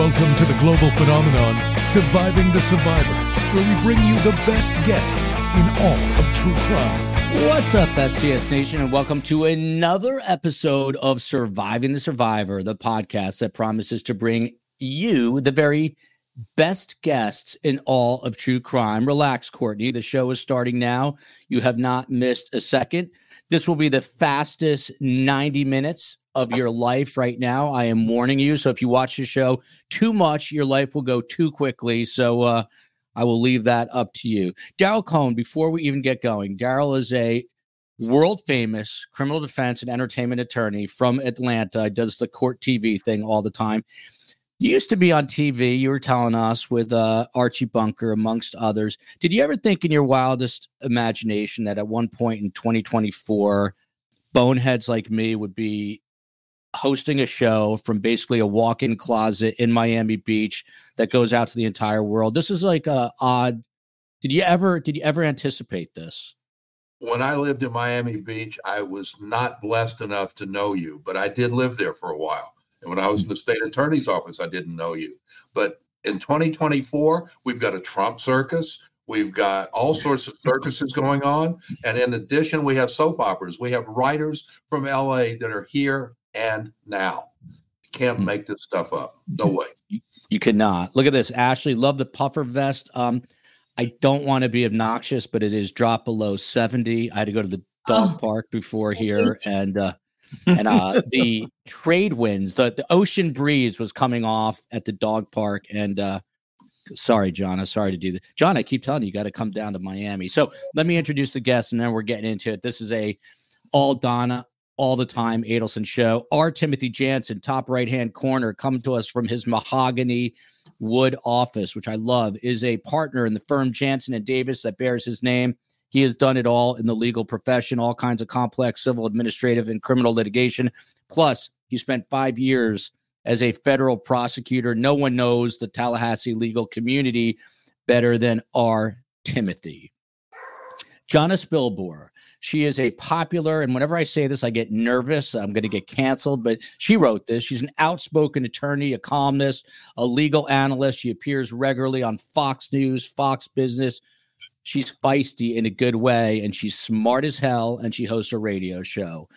Welcome to the global phenomenon, Surviving the Survivor, where we bring you the best guests in all of true crime. What's up, STS Nation, and welcome to another episode of Surviving the Survivor, the podcast that promises to bring you the very best guests in all of true crime. Relax, Courtney. The show is starting now. You have not missed a second. This will be the fastest 90 minutes of your life right now. I am warning you. So if you watch the show too much, your life will go too quickly. So uh, I will leave that up to you. Daryl Cohen, before we even get going, Daryl is a world famous criminal defense and entertainment attorney from Atlanta. He does the court TV thing all the time. You used to be on TV, you were telling us with uh, Archie Bunker, amongst others. Did you ever think in your wildest imagination that at one point in 2024, boneheads like me would be hosting a show from basically a walk-in closet in Miami Beach that goes out to the entire world. This is like a odd. Did you ever did you ever anticipate this? When I lived in Miami Beach, I was not blessed enough to know you, but I did live there for a while. And when I was in the state attorney's office, I didn't know you. But in 2024, we've got a Trump circus. We've got all sorts of circuses going on. And in addition, we have soap operas. We have writers from LA that are here and now. Can't hmm. make this stuff up. No way. You, you cannot. Look at this. Ashley, love the puffer vest. Um, I don't want to be obnoxious, but it is dropped below 70. I had to go to the dog oh. park before here and uh and uh the trade winds, the, the ocean breeze was coming off at the dog park and uh sorry, John. I'm sorry to do that. John, I keep telling you, you got to come down to Miami. So let me introduce the guests and then we're getting into it. This is a all Donna all the time Adelson show. R. Timothy Jansen, top right hand corner, coming to us from his mahogany wood office, which I love, is a partner in the firm Jansen and Davis that bears his name. He has done it all in the legal profession, all kinds of complex civil, administrative, and criminal litigation. Plus, he spent five years as a federal prosecutor. No one knows the Tallahassee legal community better than our Timothy. Jonna Spilbor she is a popular, and whenever I say this, I get nervous. I'm going to get canceled, but she wrote this. She's an outspoken attorney, a columnist, a legal analyst. She appears regularly on Fox News, Fox Business. She's feisty in a good way, and she's smart as hell, and she hosts a radio show.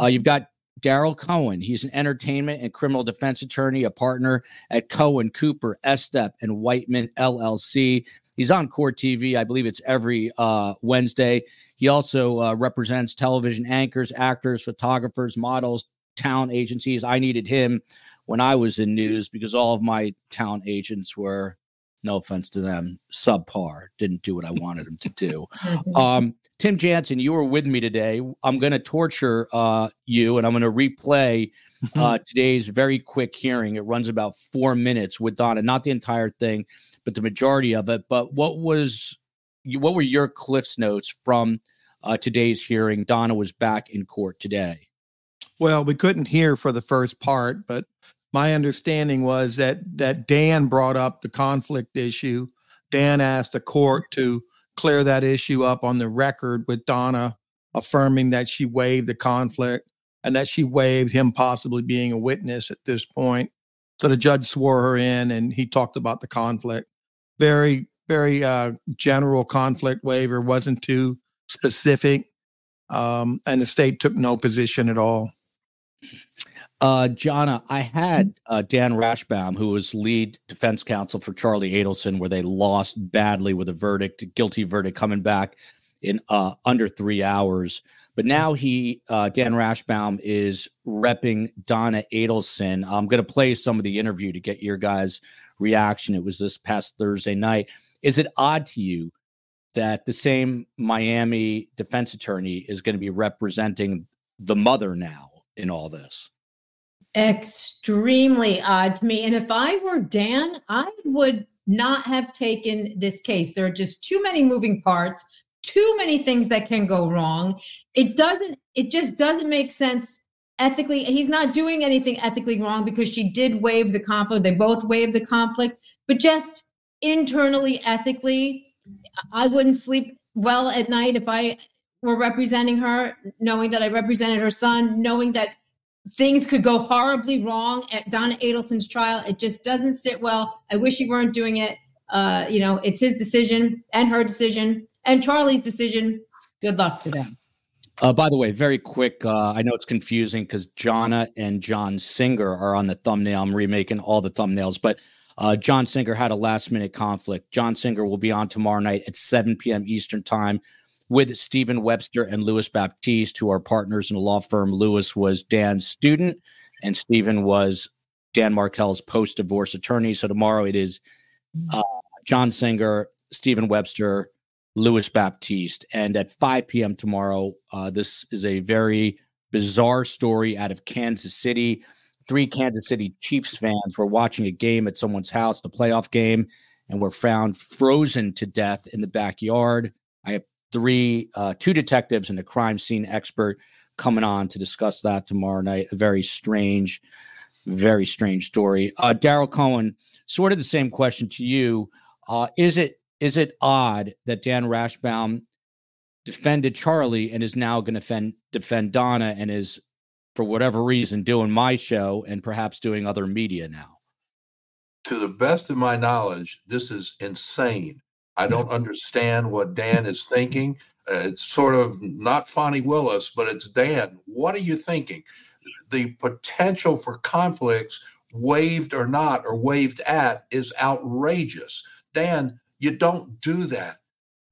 Uh, you've got Daryl Cohen. He's an entertainment and criminal defense attorney, a partner at Cohen, Cooper, Estep, and Whiteman LLC. He's on Court TV. I believe it's every uh, Wednesday. He also uh, represents television anchors, actors, photographers, models, town agencies. I needed him when I was in news because all of my town agents were, no offense to them, subpar. Didn't do what I wanted them to do. Um, Tim Jansen, you were with me today. I'm going to torture uh, you and I'm going to replay uh, today's very quick hearing. It runs about four minutes with Donna, not the entire thing, but the majority of it. But what was what were your Cliff's notes from uh, today's hearing? Donna was back in court today. Well, we couldn't hear for the first part, but my understanding was that that Dan brought up the conflict issue. Dan asked the court to clear that issue up on the record with Donna affirming that she waived the conflict and that she waived him possibly being a witness at this point. So the judge swore her in and he talked about the conflict. Very, very uh, general conflict waiver, wasn't too specific. Um, and the state took no position at all. Uh, Jonna, I had uh, Dan Rashbaum, who was lead defense counsel for Charlie Adelson, where they lost badly with a verdict, guilty verdict coming back in uh, under three hours. But now he, uh, Dan Rashbaum, is repping Donna Adelson. I'm going to play some of the interview to get your guys' reaction. It was this past Thursday night. Is it odd to you that the same Miami defense attorney is going to be representing the mother now in all this? Extremely odd to me. And if I were Dan, I would not have taken this case. There are just too many moving parts, too many things that can go wrong. It doesn't, it just doesn't make sense ethically. He's not doing anything ethically wrong because she did waive the conflict. They both waived the conflict, but just internally, ethically, I wouldn't sleep well at night if I were representing her, knowing that I represented her son, knowing that things could go horribly wrong at Donna Adelson's trial. It just doesn't sit well. I wish he weren't doing it. Uh, you know, it's his decision and her decision and Charlie's decision. Good luck to them. Uh, by the way, very quick. Uh, I know it's confusing because Jonna and John Singer are on the thumbnail. I'm remaking all the thumbnails, but uh, John Singer had a last minute conflict. John Singer will be on tomorrow night at 7 p.m. Eastern Time with Stephen Webster and Louis Baptiste, who are partners in a law firm. Louis was Dan's student, and Stephen was Dan Markel's post divorce attorney. So tomorrow it is uh, John Singer, Stephen Webster, Louis Baptiste. And at 5 p.m. tomorrow, uh, this is a very bizarre story out of Kansas City. Three Kansas City Chiefs fans were watching a game at someone's house, the playoff game, and were found frozen to death in the backyard. I have three, uh, two detectives and a crime scene expert coming on to discuss that tomorrow night. A very strange, very strange story. Uh, Daryl Cohen, sort of the same question to you. Uh, is it is it odd that Dan Rashbaum defended Charlie and is now going to defend, defend Donna and is, for whatever reason, doing my show and perhaps doing other media now? To the best of my knowledge, this is insane. I don't understand what Dan is thinking. Uh, it's sort of not Fani Willis, but it's Dan. What are you thinking? The potential for conflicts, waived or not, or waived at, is outrageous. Dan, you don't do that.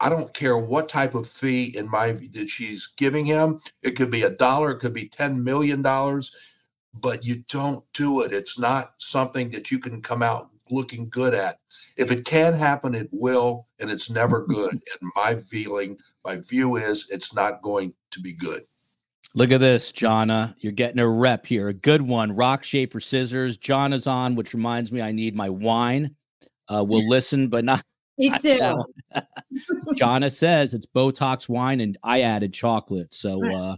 I don't care what type of fee in my that she's giving him. It could be a dollar, it could be $10 million, but you don't do it. It's not something that you can come out looking good at. If it can happen, it will, and it's never good. And my feeling, my view is it's not going to be good. Look at this, Jonna. You're getting a rep here. A good one. Rock, shaper, scissors. Jonna's on, which reminds me I need my wine. Uh, we'll listen, but not me too. Jonna says it's Botox wine, and I added chocolate. So uh,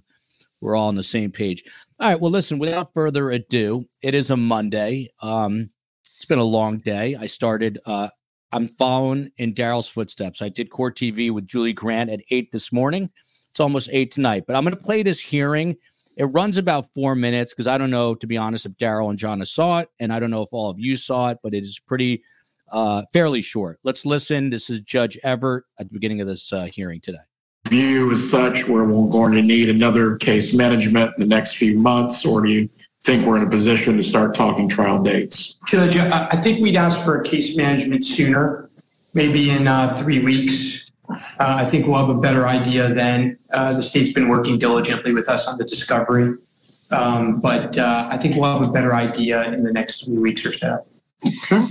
we're all on the same page. All right. Well, listen, without further ado, it is a Monday. Um, it's been a long day. I started, uh, I'm following in Daryl's footsteps. I did Court TV with Julie Grant at eight this morning. It's almost eight tonight, but I'm going to play this hearing. It runs about four minutes because I don't know, to be honest, if Daryl and Jonna saw it, and I don't know if all of you saw it, but it is pretty uh, fairly short. Let's listen. This is Judge Everett at the beginning of this uh, hearing today. View as such, where we're going to need another case management in the next few months, or do you think we're in a position to start talking trial dates? Judge, I think we'd ask for a case management sooner, maybe in uh, three weeks. Uh, I think we'll have a better idea then. Uh, the state's been working diligently with us on the discovery, um, but uh, I think we'll have a better idea in the next three weeks or so. Okay.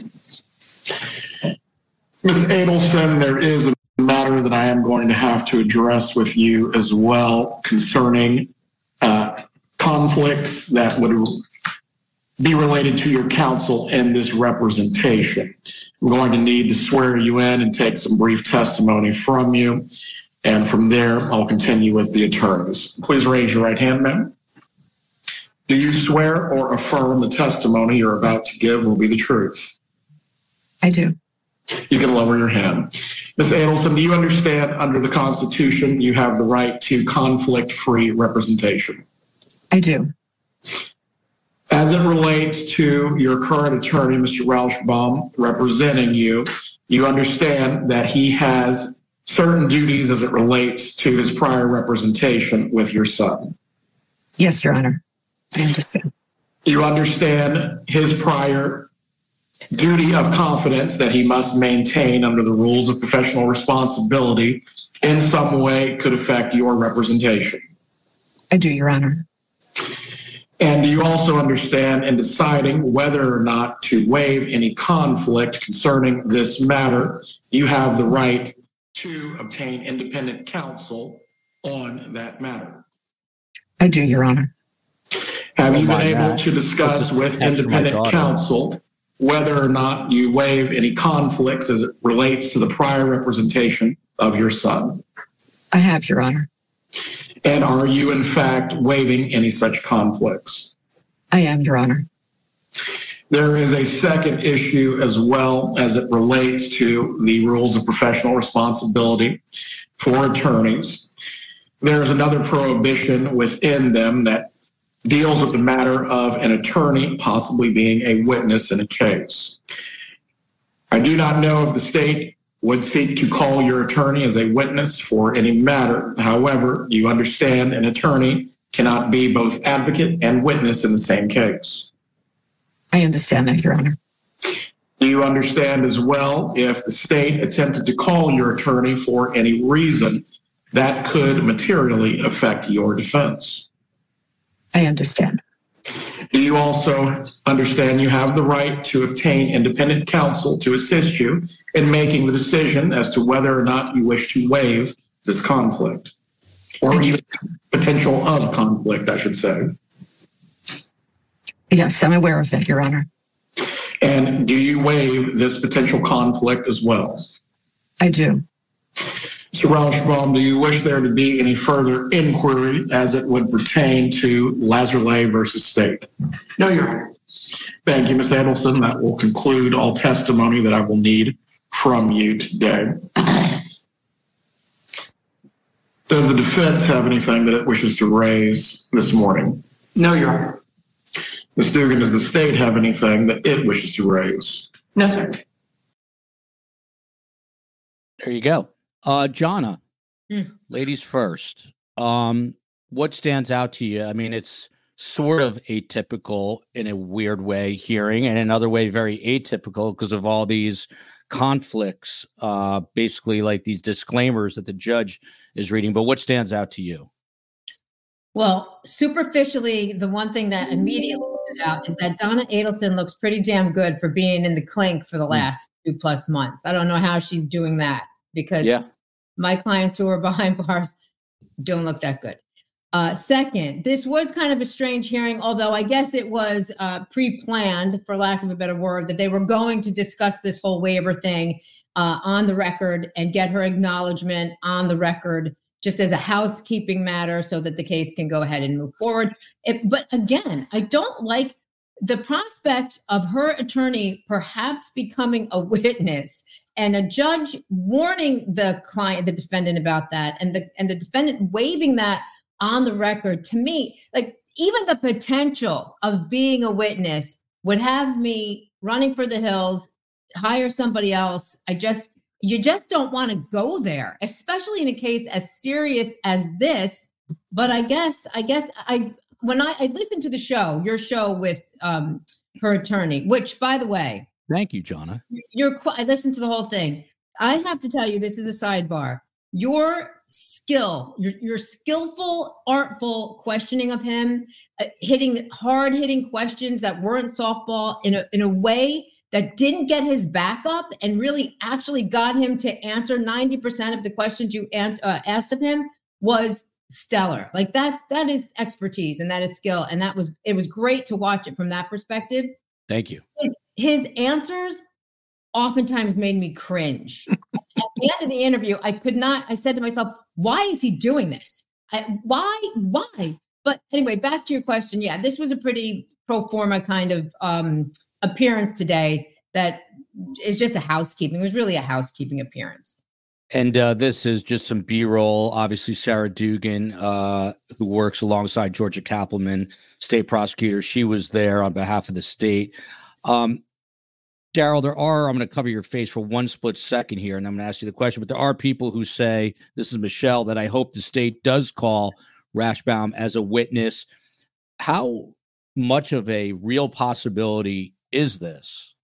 Ms. Adelson, there is a matter that I am going to have to address with you as well concerning conflicts that would be related to your counsel in this representation. I'm going to need to swear you in and take some brief testimony from you. And from there, I'll continue with the attorneys. Please raise your right hand, ma'am. Do you swear or affirm the testimony you're about to give will be the truth? I do. You can lower your hand. Ms. Adelson, do you understand under the Constitution you have the right to conflict free representation? I do. As it relates to your current attorney, Mr. Rashbaum, representing you, you understand that he has certain duties as it relates to his prior representation with your son. Yes, Your Honor. I understand. You understand his prior duty of confidence that he must maintain under the rules of professional responsibility in some way could affect your representation. I do, Your Honor. And do you also understand in deciding whether or not to waive any conflict concerning this matter, you have the right to obtain independent counsel on that matter? I do, Your Honor. Have you been able to discuss with independent counsel whether or not you waive any conflicts as it relates to the prior representation of your son? I have, Your Honor. And are you, in fact, waiving any such conflicts? I am, Your Honor. There is a second issue as well as it relates to the rules of professional responsibility for attorneys. There is another prohibition within them that deals with the matter of an attorney possibly being a witness in a case. I do not know if the state would seek to call your attorney as a witness for any matter. However, you understand an attorney cannot be both advocate and witness in the same case. I understand that, Your Honor. Do you understand as well if the state attempted to call your attorney for any reason that could materially affect your defense? I understand. Do you also understand you have the right to obtain independent counsel to assist you in making the decision as to whether or not you wish to waive this conflict or even potential of conflict, I should say? Yes, I'm aware of that, Your Honor. And do you waive this potential conflict as well? I do. Mr. Rashbaum, do you wish there to be any further inquiry as it would pertain to Larzelere versus State? No, Your Honor. Thank you, Ms. Adelson. That will conclude all testimony that I will need from you today. Does the defense have anything that it wishes to raise this morning? No, Your Honor. Ms. Dugan, does the state have anything that it wishes to raise? No, sir. There you go. Uh Jonna, Hmm. ladies first. Um, what stands out to you? I mean, it's sort of atypical in a weird way hearing, and another way very atypical because of all these conflicts, uh, basically like these disclaimers that the judge is reading. But what stands out to you? Well, superficially, the one thing that immediately stood out is that Donna Adelson looks pretty damn good for being in the clink for the last two plus months. I don't know how she's doing that because Yeah. my clients who are behind bars don't look that good. Uh, second, this was kind of a strange hearing, although I guess it was uh, pre planned, for lack of a better word, that they were going to discuss this whole waiver thing uh, on the record and get her acknowledgement on the record just as a housekeeping matter so that the case can go ahead and move forward. If, but again, I don't like the prospect of her attorney perhaps becoming a witness and a judge warning the client the defendant about that and the and the defendant waiving that on the record to me like even the potential of being a witness would have me running for the hills hire somebody else. I just you just don't want to go there especially in a case as serious as this. But i guess i guess i when i, I listened to the show your show with um her attorney which by the way Thank you, Jonna. you're I listened to the whole thing. I have to tell you, this is a sidebar. Your skill, your, your skillful, artful questioning of him, uh, hitting hard hitting questions that weren't softball in a in a way that didn't get his back up and really actually got him to answer 90% of the questions you ans- uh, asked of him was stellar. Like that that is expertise and that is skill and that was it was great to watch it from that perspective Thank you. His, his answers oftentimes made me cringe. At the end of the interview, I could not, I said to myself, why is he doing this? I, why? Why? But anyway, back to your question. Yeah, this was a pretty pro forma kind of um, appearance today that is just a housekeeping. It was really a housekeeping appearance. And uh, this is just some B roll. Obviously, Sarah Dugan, uh, who works alongside Georgia Cappleman, state prosecutor, she was there on behalf of the state. Um, Daryl, there are, I'm going to cover your face for one split second here, and I'm going to ask you the question, but there are people who say, this is Michelle, that I hope the state does call Rashbaum as a witness. How much of a real possibility is this?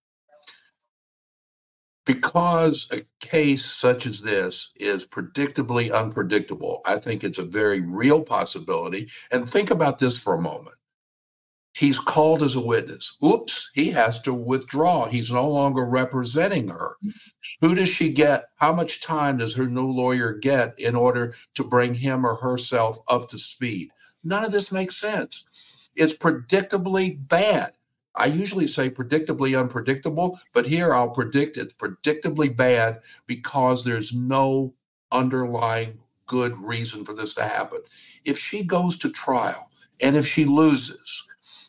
because a case such as this is predictably unpredictable, I think it's a very real possibility. And think about this for a moment. He's called as a witness. Oops, he has to withdraw. He's no longer representing her. Who does she get? How much time does her new lawyer get in order to bring him or herself up to speed? None of this makes sense. It's predictably bad. I usually say predictably unpredictable, but here I'll predict it's predictably bad because there's no underlying good reason for this to happen. If she goes to trial and if she loses,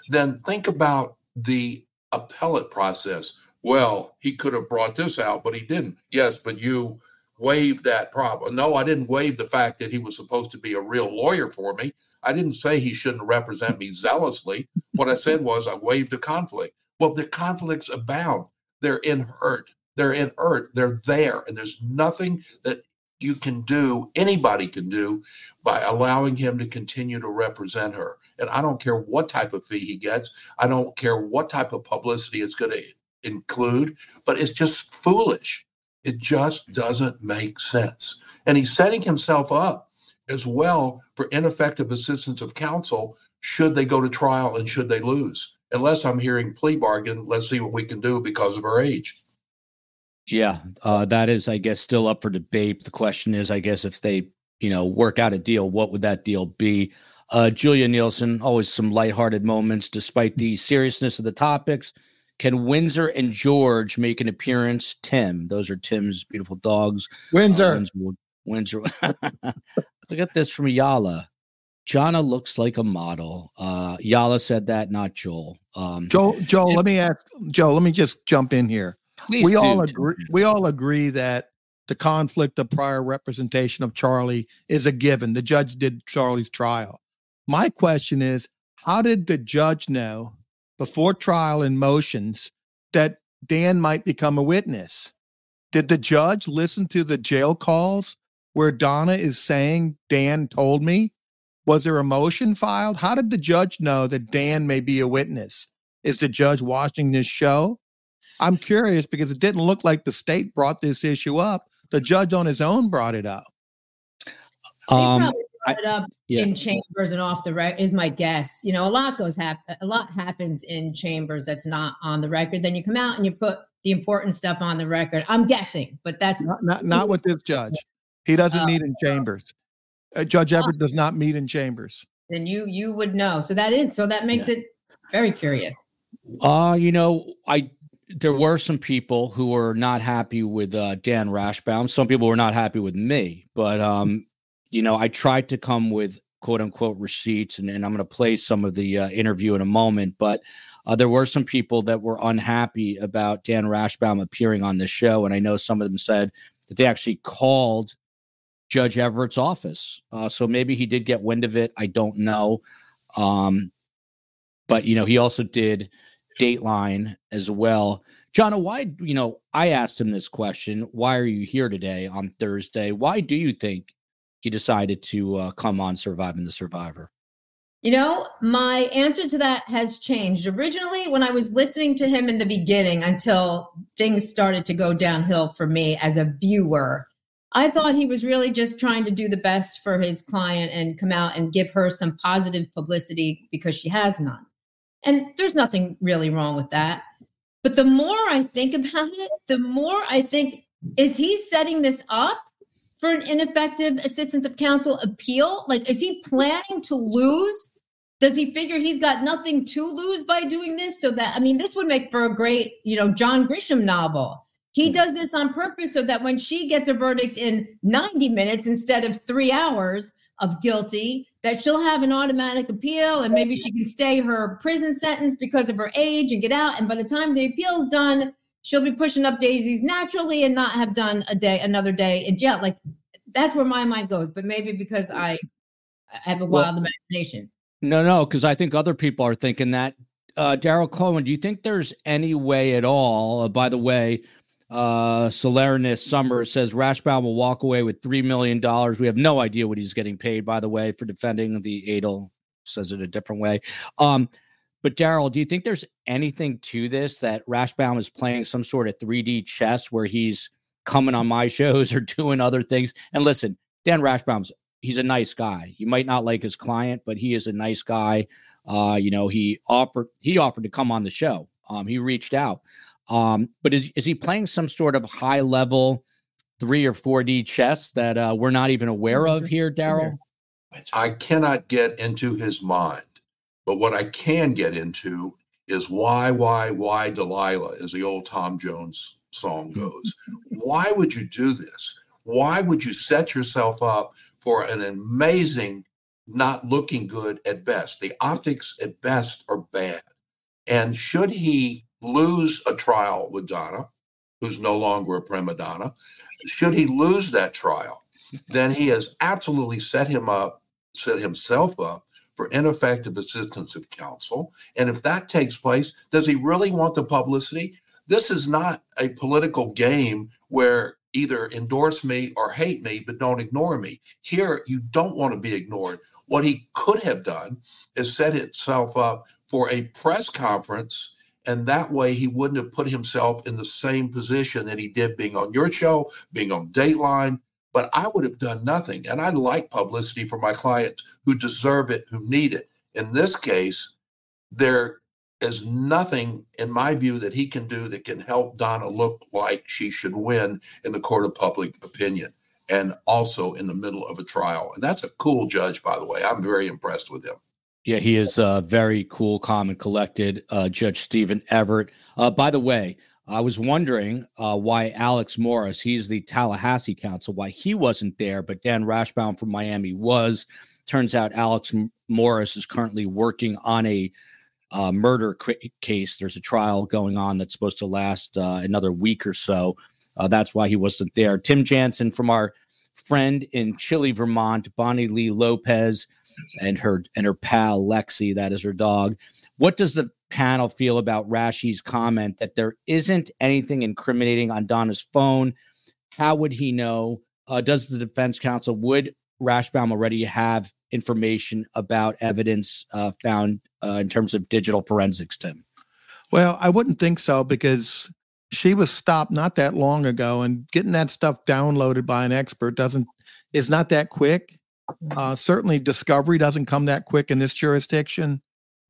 then think about the appellate process. Well, he could have brought this out, but he didn't. Yes, but you waive that problem. No, I didn't waive the fact that he was supposed to be a real lawyer for me. I didn't say he shouldn't represent me zealously. What I said was I waived the conflict. Well, the conflicts abound. They're inert. They're inert. They're there. And there's nothing that you can do, anybody can do, by allowing him to continue to represent her. And I don't care what type of fee he gets. I don't care what type of publicity it's going to include, but it's just foolish. It just doesn't make sense. And he's setting himself up as well for ineffective assistance of counsel should they go to trial and should they lose. Unless I'm hearing plea bargain, let's see what we can do because of her age. Yeah, uh, that is, I guess, still up for debate. The question is, I guess, if they, you know, work out a deal, what would that deal be? Uh, Julia Nielsen, always some lighthearted moments despite the seriousness of the topics. Can Windsor and George make an appearance? Tim, those are Tim's beautiful dogs. Windsor. Uh, Windsor. Windsor. Look at this from Yala. Jonna looks like a model. Uh, Yala said that, not Joel. Um, Joel, Joel, Tim, let me ask Joe. Let me just jump in here. we do, all agree. Tim. We all agree that the conflict of prior representation of Charlie is a given. The judge did Charlie's trial. My question is, how did the judge know before trial and motions that Dan might become a witness? Did the judge listen to the jail calls where Donna is saying, Dan told me? Was there a motion filed? How did the judge know that Dan may be a witness? Is the judge watching this show? I'm curious because it didn't look like the state brought this issue up. The judge on his own brought it up. Um, it up yeah. in chambers and off the record is my guess. You know, a lot goes happen. A lot happens in chambers that's not on the record. Then you come out and you put the important stuff on the record. I'm guessing, but that's not not, not with this judge. He doesn't uh, meet in chambers. Uh, judge oh. Everett does not meet in chambers. Then you you would know. So that is so that makes yeah. it very curious. Uh, you know, I there were some people who were not happy with uh, Dan Rashbaum. Some people were not happy with me, but um, you know, I tried to come with quote unquote receipts, and, and I'm going to play some of the uh, interview in a moment. But uh, there were some people that were unhappy about Dan Rashbaum appearing on the show, and I know some of them said that they actually called Judge Everett's office. Uh, so maybe he did get wind of it. I don't know. Um, but you know, he also did Dateline as well. John, why? You know, I asked him this question: Why are you here today on Thursday? Why do you think he decided to uh, come on Surviving the Survivor? You know, my answer to that has changed. Originally, when I was listening to him in the beginning until things started to go downhill for me as a viewer, I thought he was really just trying to do the best for his client and come out and give her some positive publicity because she has none. And there's nothing really wrong with that. But the more I think about it, the more I think, is he setting this up for an ineffective assistance of counsel appeal? Like, is he planning to lose? Does he figure he's got nothing to lose by doing this? So that, I mean, this would make for a great, you know, John Grisham novel. He hmm. does this on purpose so that when she gets a verdict in 90 minutes instead of three hours of guilty, that she'll have an automatic appeal and maybe she can stay her prison sentence because of her age and get out. And by the time the appeal is done, she'll be pushing up daisies naturally and not have done a day another day in jail like that's where my mind goes but maybe because i have a wild well, imagination no no because i think other people are thinking that uh, daryl cohen do you think there's any way at all uh, by the way uh Solernus Summer says Rashbaum will walk away with three million dollars. We have no idea what he's getting paid, by the way, for defending the Adel. Says it a different way. Um, but Daryl, do you think there's anything to this that Rashbaum is playing some sort of 3D chess where he's coming on my shows or doing other things? And listen, Dan Rashbaum's he's a nice guy. You might not like his client, but he is a nice guy. Uh, you know, he offered he offered to come on the show. Um, he reached out. Um, but is is he playing some sort of high level three or four D chess that uh, we're not even aware of here, Daryl? I cannot get into his mind. But what I can get into is why, why, why Delilah, as the old Tom Jones song mm-hmm. goes. Why would you do this? Why would you set yourself up for an amazing, not looking good at best? The optics at best are bad. And should he lose a trial with Donna, who's no longer a prima donna. Should he lose that trial, then he has absolutely set him up, set himself up for ineffective assistance of counsel. And if that takes place, does he really want the publicity? This is not a political game where either endorse me or hate me, but don't ignore me. Here, you don't want to be ignored. What he could have done is set himself up for a press conference. And that way, he wouldn't have put himself in the same position that he did being on your show, being on Dateline. But I would have done nothing. And I like publicity for my clients who deserve it, who need it. In this case, there is nothing, in my view, that he can do that can help Donna look like she should win in the court of public opinion and also in the middle of a trial. And that's a cool judge, by the way. I'm very impressed with him. Yeah, he is uh, very cool, calm, and collected. Uh, Judge Stephen Everett. Uh, by the way, I was wondering uh, why Alex Morris, he's the Tallahassee council, why he wasn't there, but Dan Rashbaum from Miami was. Turns out Alex Morris is currently working on a uh, murder case. There's a trial going on that's supposed to last uh, another week or so. Uh, that's why he wasn't there. Tim Jansen from our friend in Chile, Vermont, Bonnie Lee Lopez, and her and her pal Lexi, that is her dog. What does the panel feel about Rashi's comment that there isn't anything incriminating on Donna's phone? How would he know? Uh, does the defense counsel would Rashbaum already have information about evidence uh, found uh, in terms of digital forensics, Tim? Well, I wouldn't think so because she was stopped not that long ago, and getting that stuff downloaded by an expert doesn't is not that quick. Uh, certainly, discovery doesn't come that quick in this jurisdiction.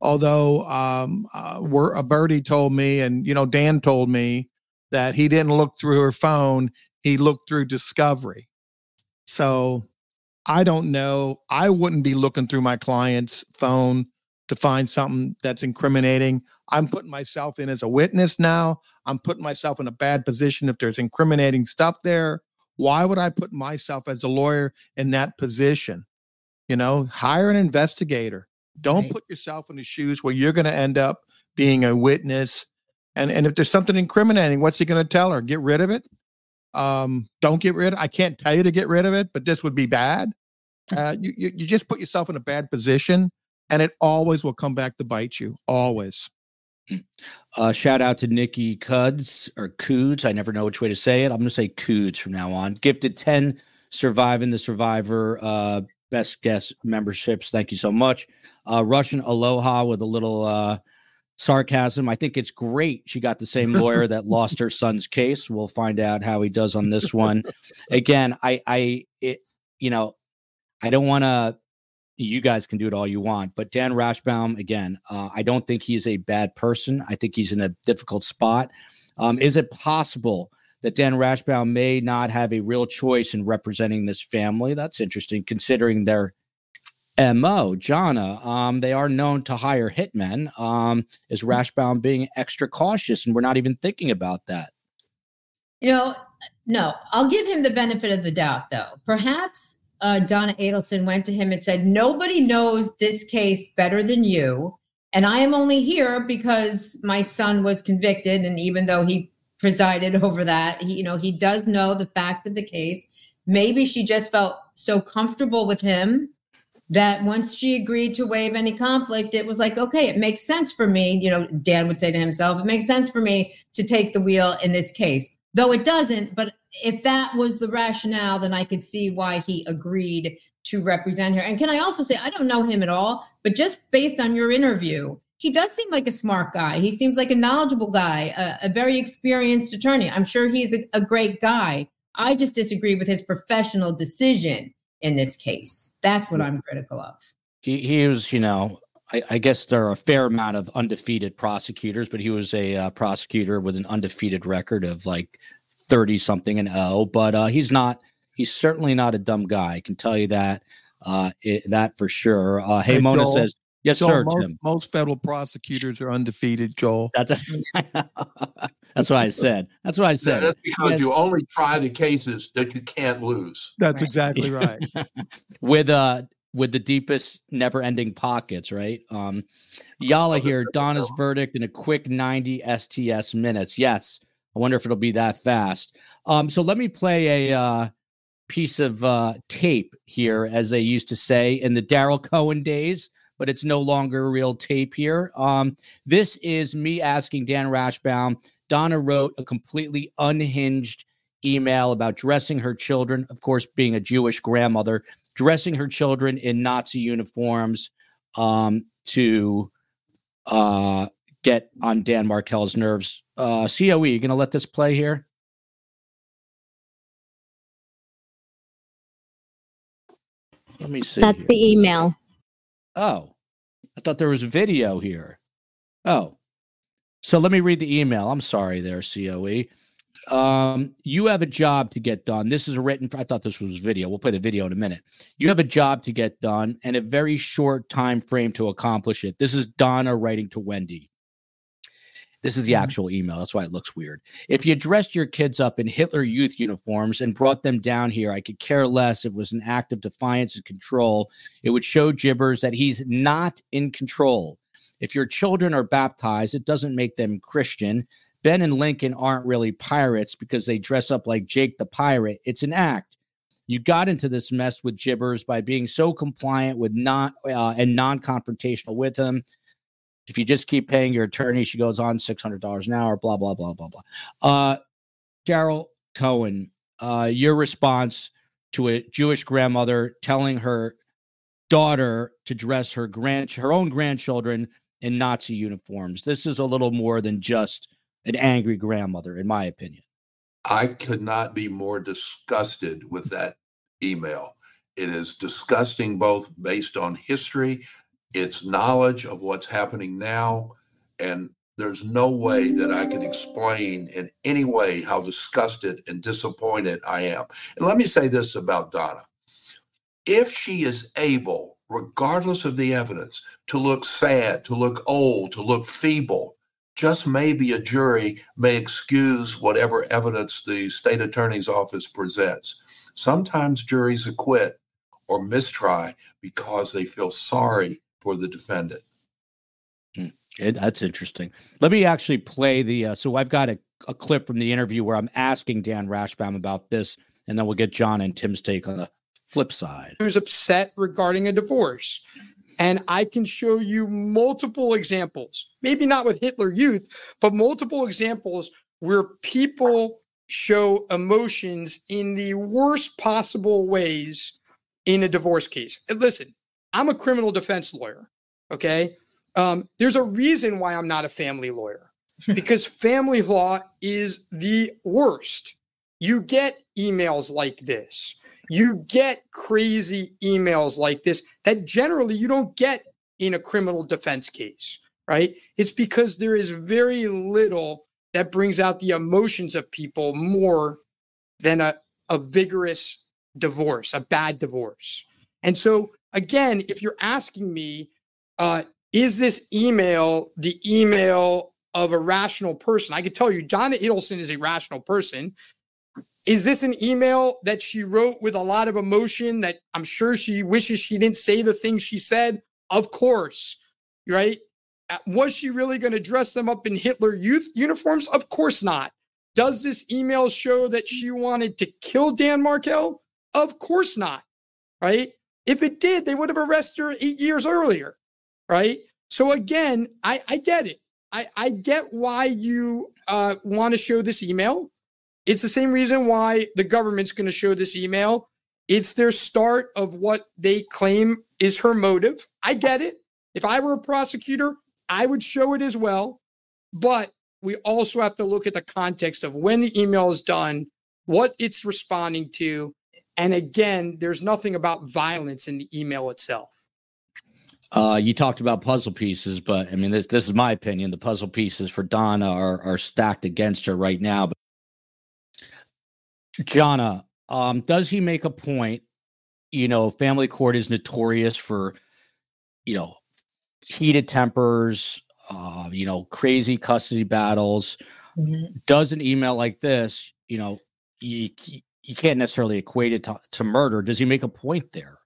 Although um, uh, a birdie told me, and you know, Dan told me that he didn't look through her phone; he looked through discovery. So I don't know. I wouldn't be looking through my client's phone to find something that's incriminating. I'm putting myself in as a witness now. I'm putting myself in a bad position if there's incriminating stuff there. Why would I put myself as a lawyer in that position? You know, hire an investigator. Don't right. put yourself in the shoes where you're going to end up being a witness. And and if there's something incriminating, what's he going to tell her? Get rid of it? Um, don't get rid of I can't tell you to get rid of it, but this would be bad. Uh, you, you, you just put yourself in a bad position and it always will come back to bite you. Always. Uh, shout out to Nikki Cuds or Coods. I never know which way to say it. I'm going to say Coods from now on. Gifted 10 Surviving the Survivor uh, Best Guest memberships. Thank you so much. Uh, Russian Aloha with a little uh, sarcasm. I think it's great she got the same lawyer that lost her son's case. We'll find out how he does on this one. Again, I, I, it, you know, I don't want to. You guys can do it all you want, but Dan Rashbaum, again, uh, I don't think he's a bad person. I think he's in a difficult spot. Um, is it possible that Dan Rashbaum may not have a real choice in representing this family? That's interesting, considering their MO, Jonna. Um, they are known to hire hitmen. Um, is Rashbaum being extra cautious, and we're not even thinking about that? You know, no. I'll give him the benefit of the doubt, though. Perhaps uh, Donna Adelson went to him and said, Nobody knows this case better than you. And I am only here because my son was convicted. And even though he presided over that, he, you know, he does know the facts of the case. Maybe she just felt so comfortable with him that once she agreed to waive any conflict, it was like, okay, it makes sense for me. You know, Dan would say to himself, it makes sense for me to take the wheel in this case though it doesn't. But if that was the rationale, then I could see why he agreed to represent her. And can I also say, I don't know him at all, but just based on your interview, he does seem like a smart guy. He seems like a knowledgeable guy, a, a very experienced attorney. I'm sure he's a, a great guy. I just disagree with his professional decision in this case. That's what I'm critical of. He, he was, you know, I, I, guess there are a fair amount of undefeated prosecutors, but he was a uh, prosecutor with an undefeated record of like 30 something and oh, but uh, he's not, he's certainly not a dumb guy. I can tell you that, uh, it, that for sure. Uh, hey, hey Mona Joel, says, yes, Joel, sir, most, Tim. Most federal prosecutors are undefeated, Joel. That's, a, that's what I said. That's what I said. That's because yes. you only try the cases that you can't lose. That's right. exactly right. with, uh, with the deepest never ending pockets, right? Um, Yala here, Donna's verdict in a quick 90 STS minutes. Yes, I wonder if it'll be that fast. Um, so let me play a uh, piece of uh, tape here, as they used to say in the Daryl Cohen days, but it's no longer real tape here. Um, this is me asking Dan Rashbaum. Donna wrote a completely unhinged email about dressing her children, of course, being a Jewish grandmother, dressing her children in Nazi uniforms um, to uh, get on Dan Markel's nerves. Uh, COE, you going to let this play here? Let me see. That's here. the email. Oh, I thought there was a video here. Oh, so let me read the email. I'm sorry there, COE. Um, you have a job to get done. This is a written. I thought this was video. We'll play the video in a minute. You have a job to get done and a very short time frame to accomplish it. This is Donna writing to Wendy. This is the actual email. That's why it looks weird. If you dressed your kids up in Hitler Youth uniforms and brought them down here, I could care less. It was an act of defiance and control. It would show Jibbers that he's not in control. If your children are baptized, it doesn't make them Christian. Ben and Lincoln aren't really pirates because they dress up like Jake the pirate. It's an act. You got into this mess with Jibbers by being so compliant with not uh, and non-confrontational with him. If you just keep paying your attorney, she goes on six hundred dollars an hour. Blah blah blah blah blah. Uh, Daryl Cohen, uh, your response to a Jewish grandmother telling her daughter to dress her grand her own grandchildren in Nazi uniforms. This is a little more than just an angry grandmother, in my opinion. I could not be more disgusted with that email. It is disgusting both based on history, its knowledge of what's happening now, and there's no way that I can explain in any way how disgusted and disappointed I am. And let me say this about Donna. If she is able, regardless of the evidence, to look sad, to look old, to look feeble, just maybe a jury may excuse whatever evidence the state attorney's office presents. Sometimes juries acquit or mistry because they feel sorry for the defendant. It, that's interesting. Let me actually play the. Uh, so I've got a, a clip from the interview where I'm asking Dan Rashbaum about this, and then we'll get John and Tim's take on the flip side. Who's upset regarding a divorce? And I can show you multiple examples, maybe not with Hitler Youth, but multiple examples where people show emotions in the worst possible ways in a divorce case. And listen, I'm a criminal defense lawyer. Okay. Um, there's a reason why I'm not a family lawyer because family law is the worst. You get emails like this you get crazy emails like this that generally you don't get in a criminal defense case, right? It's because there is very little that brings out the emotions of people more than a, a vigorous divorce, a bad divorce. And so, again, if you're asking me, uh, is this email the email of a rational person? I could tell you, Donna Adelson is a rational person. Is this an email that she wrote with a lot of emotion that I'm sure she wishes she didn't say the things she said? Of course, right? Was she really going to dress them up in Hitler youth uniforms? Of course not. Does this email show that she wanted to kill Dan Markel? Of course not, right? If it did, they would have arrested her eight years earlier, right? So again, I, I get it. I, I get why you uh, want to show this email. It's the same reason why the government's going to show this email. It's their start of what they claim is her motive. I get it. If I were a prosecutor, I would show it as well. But we also have to look at the context of when the email is done, what it's responding to. And again, there's nothing about violence in the email itself. Uh, you talked about puzzle pieces, but I mean, this this is my opinion. The puzzle pieces for Donna are are stacked against her right now. But Jonna, um, does he make a point? You know, family court is notorious for, you know, heated tempers, uh, you know, crazy custody battles. Mhm. Does an email like this, you know, you you can't necessarily equate it to, to murder. Does he make a point there?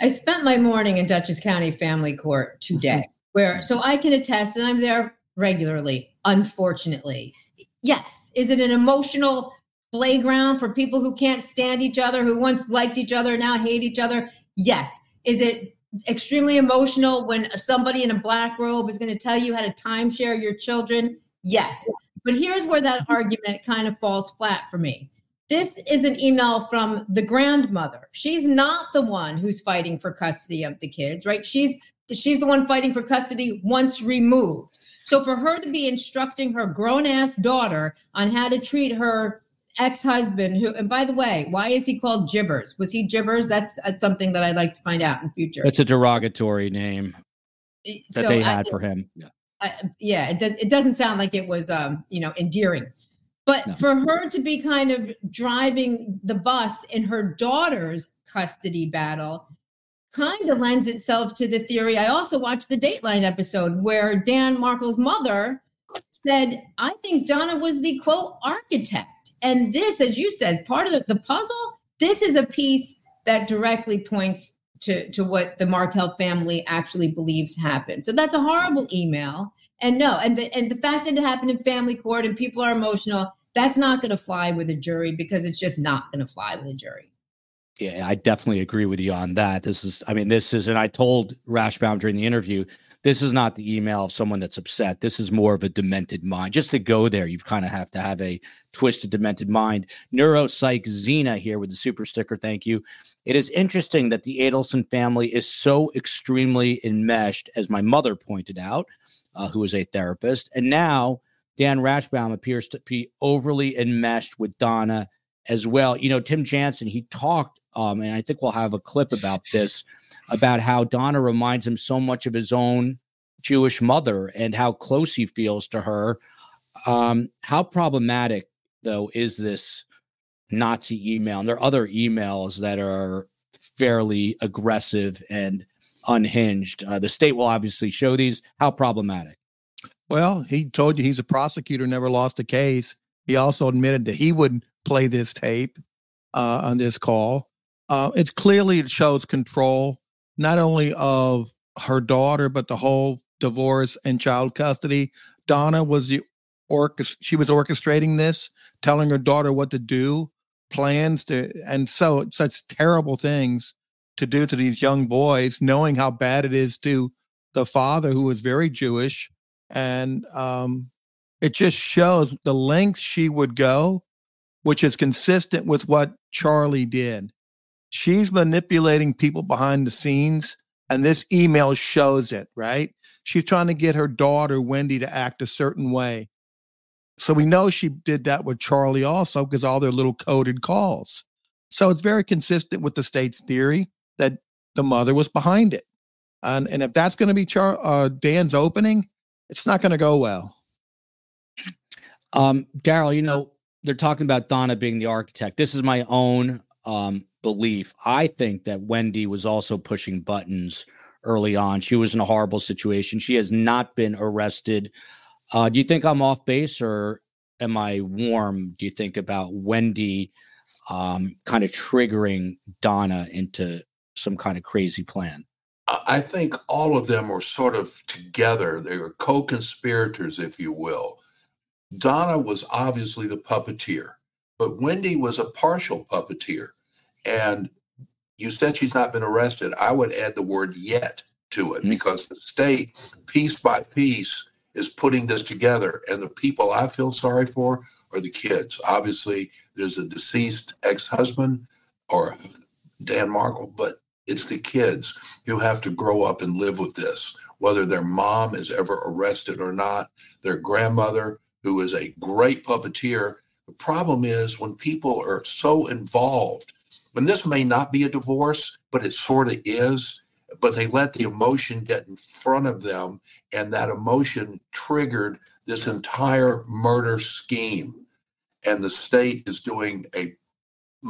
I spent my morning in Dutchess County Family Court today, mm-hmm. where so I can attest, and I'm there regularly, unfortunately. Yes. Is it an emotional playground for people who can't stand each other, who once liked each other, now hate each other? Yes. Is it extremely emotional when somebody in a black robe is going to tell you how to timeshare your children? Yes. But here's where that mm-hmm. argument kind of falls flat for me. This is an email from the grandmother. She's not the one who's fighting for custody of the kids, right? She's she's the one fighting for custody once removed. So for her to be instructing her grown ass daughter on how to treat her ex-husband who and by the way why is he called gibbers was he gibbers that's, that's something that i'd like to find out in future it's a derogatory name that so they had I, for him yeah, I, yeah it, it doesn't sound like it was um you know endearing but no. for her to be kind of driving the bus in her daughter's custody battle kind of lends itself to the theory. I also watched the Dateline episode where Dan Markel's mother said, I think Donna was the quote architect. And this, as you said, part of the, the puzzle, this is a piece that directly points to, to what the Markel family actually believes happened. So that's a horrible email. And no, and the and the fact that it happened in family court and people are emotional, that's not going to fly with a jury because it's just not going to fly with a jury. Yeah, I definitely agree with you on that. This is, I mean, this is, and I told Rashbaum during the interview, this is not the email of someone that's upset. This is more of a demented mind. Just to go there, you've kind of have to have a twisted, demented mind. Neuropsych Xena here with the super sticker. Thank you. It is interesting that the Adelson family is so extremely enmeshed, as my mother pointed out, uh, who is a therapist. And now Dan Rashbaum appears to be overly enmeshed with Donna as well. You know, Tim Jansen, he talked um, and I think we'll have a clip about this about how Donna reminds him so much of his own Jewish mother and how close he feels to her. Um, how problematic, though, is this Nazi email? And there are other emails that are fairly aggressive and unhinged. Uh, the state will obviously show these. How problematic? Well, he told you he's a prosecutor, never lost a case. He also admitted that he would play this tape uh, on this call. Uh, it's clearly it shows control not only of her daughter but the whole divorce and child custody. Donna was the orchest- she was orchestrating this, telling her daughter what to do, plans to, and so such terrible things to do to these young boys, knowing how bad it is to the father who was very Jewish, and um, it just shows the lengths she would go, which is consistent with what Charlie did. She's manipulating people behind the scenes and this email shows it right? She's trying to get her daughter wendy to act a certain way. So we know she did that with charlie also because all their little coded calls. So it's very consistent with the state's theory that the mother was behind it and, and if that's going to be Char- uh, dan's opening it's not going to go well um, daryl you know they're talking about donna being the architect this is my own um, belief. I think that Wendy was also pushing buttons early on. She was in a horrible situation. She has not been arrested. Uh, do you think I'm off base or am I warm? Do you think about Wendy um, kind of triggering Donna into some kind of crazy plan? I think all of them were sort of together. They were co conspirators, if you will. Donna was obviously the puppeteer, but Wendy was a partial puppeteer. And you said she's not been arrested. I would add the word yet to it mm-hmm. because the state, piece by piece, is putting this together. And the people I feel sorry for are the kids. Obviously, there's a deceased ex husband or Dan Markel, but it's the kids who have to grow up and live with this, whether their mom is ever arrested or not, their grandmother, who is a great puppeteer. The problem is when people are so involved and this may not be a divorce, but it sort of is. But they let the emotion get in front of them, and that emotion triggered this entire murder scheme. And the state is doing a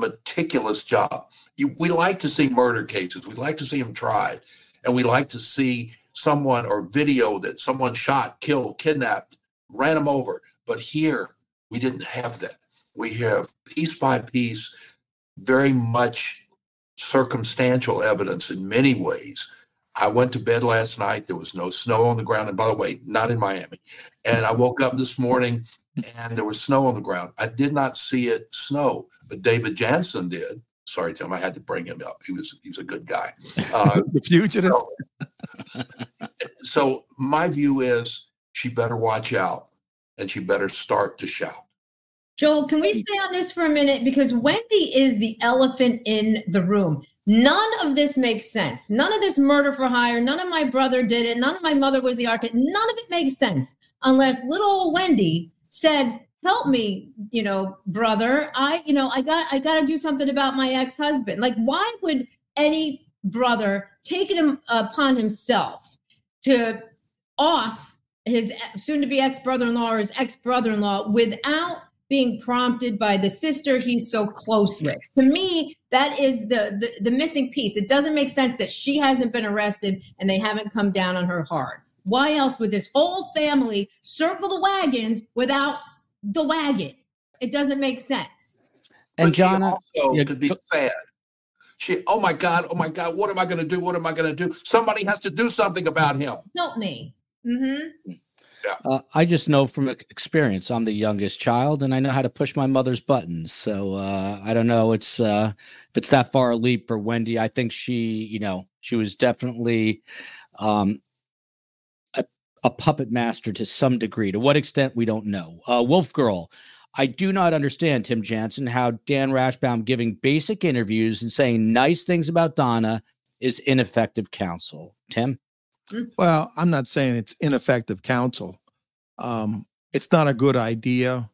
meticulous job. You, we like to see murder cases, we like to see them tried, and we like to see someone or video that someone shot, killed, kidnapped, ran them over. But here, we didn't have that. We have piece by piece very much circumstantial evidence in many ways I went to bed last night. There was no snow on the ground. And by the way, not in Miami. And I woke up this morning and there was snow on the ground. I did not see it snow, but David Janssen did. Sorry, Tim, I had to bring him up. He was he was a good guy. Uh, the fugitive. So, so my view is she better watch out and she better start to shout. Joel, can we stay on this for a minute? Because Wendy is the elephant in the room. None of this makes sense. None of this murder for hire. None of my brother did it. None of my mother was the architect. None of it makes sense unless little old Wendy said, "Help me, you know, brother. I, you know, I got, I got to do something about my ex-husband." Like, why would any brother take it upon himself to off his soon-to-be ex-brother-in-law or his ex-brother-in-law without being prompted by the sister he's so close with. To me, that is the, the, the missing piece. It doesn't make sense that she hasn't been arrested and they haven't come down on her hard. Why else would this whole family circle the wagons without the wagon? It doesn't make sense. And But John, also yeah, could be go- sad. She, oh my God, oh my God, what am I going to do? What am I going to do? Somebody has to do something about him. Help me. Mm-hmm. Uh, I just know from experience. I'm the youngest child, and I know how to push my mother's buttons. So uh, I don't know. It's uh, if it's that far a leap for Wendy. I think she, you know, she was definitely um, a, puppet master to some degree. To what extent, we don't know. Uh, Wolf Girl. I do not understand Tim Jansen how Dan Rashbaum giving basic interviews and saying nice things about Donna is ineffective counsel. Tim. Well, I'm not saying it's ineffective counsel. Um, it's not a good idea.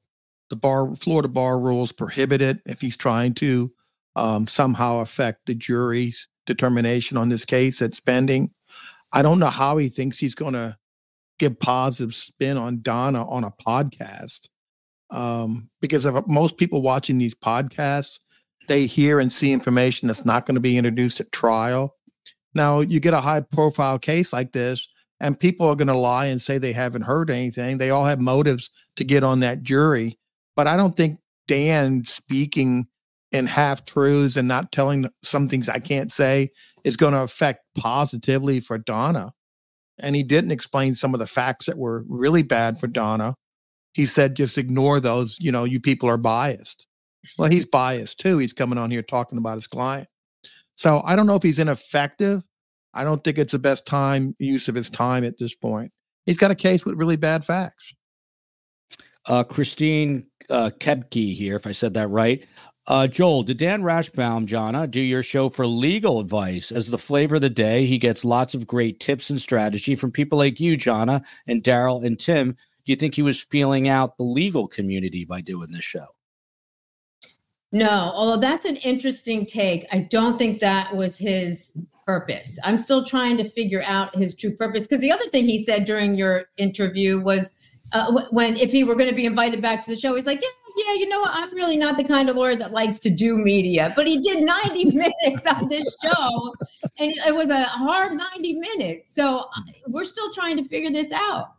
The bar, Florida bar rules prohibit it if he's trying to um, somehow affect the jury's determination on this case at spending. I don't know how he thinks he's going to give positive spin on Donna on a podcast. Um, because of most people watching these podcasts, they hear and see information that's not going to be introduced at trial. Now, you get a high profile case like this, and people are going to lie and say they haven't heard anything. They all have motives to get on that jury. But I don't think Dan speaking in half truths and not telling some things I can't say is going to affect positively for Donna. And he didn't explain some of the facts that were really bad for Donna. He said, just ignore those. You know, you people are biased. Well, he's biased too. He's coming on here talking about his client. So I don't know if he's ineffective. I don't think it's the best time use of his time at this point. He's got a case with really bad facts. Uh, Christine uh, Kebke here, if I said that right. Uh, Joel, did Dan Rashbaum, Jonna, do your show for legal advice? As the flavor of the day, he gets lots of great tips and strategy from people like you, Jonna, and Daryl and Tim. Do you think he was feeling out the legal community by doing this show? No, although that's an interesting take. I don't think that was his purpose. I'm still trying to figure out his true purpose because the other thing he said during your interview was uh, when if he were going to be invited back to the show, he's like, yeah, yeah, you know what? I'm really not the kind of lawyer that likes to do media, but he did 90 minutes on this show, and it was a hard 90 minutes. So uh, we're still trying to figure this out.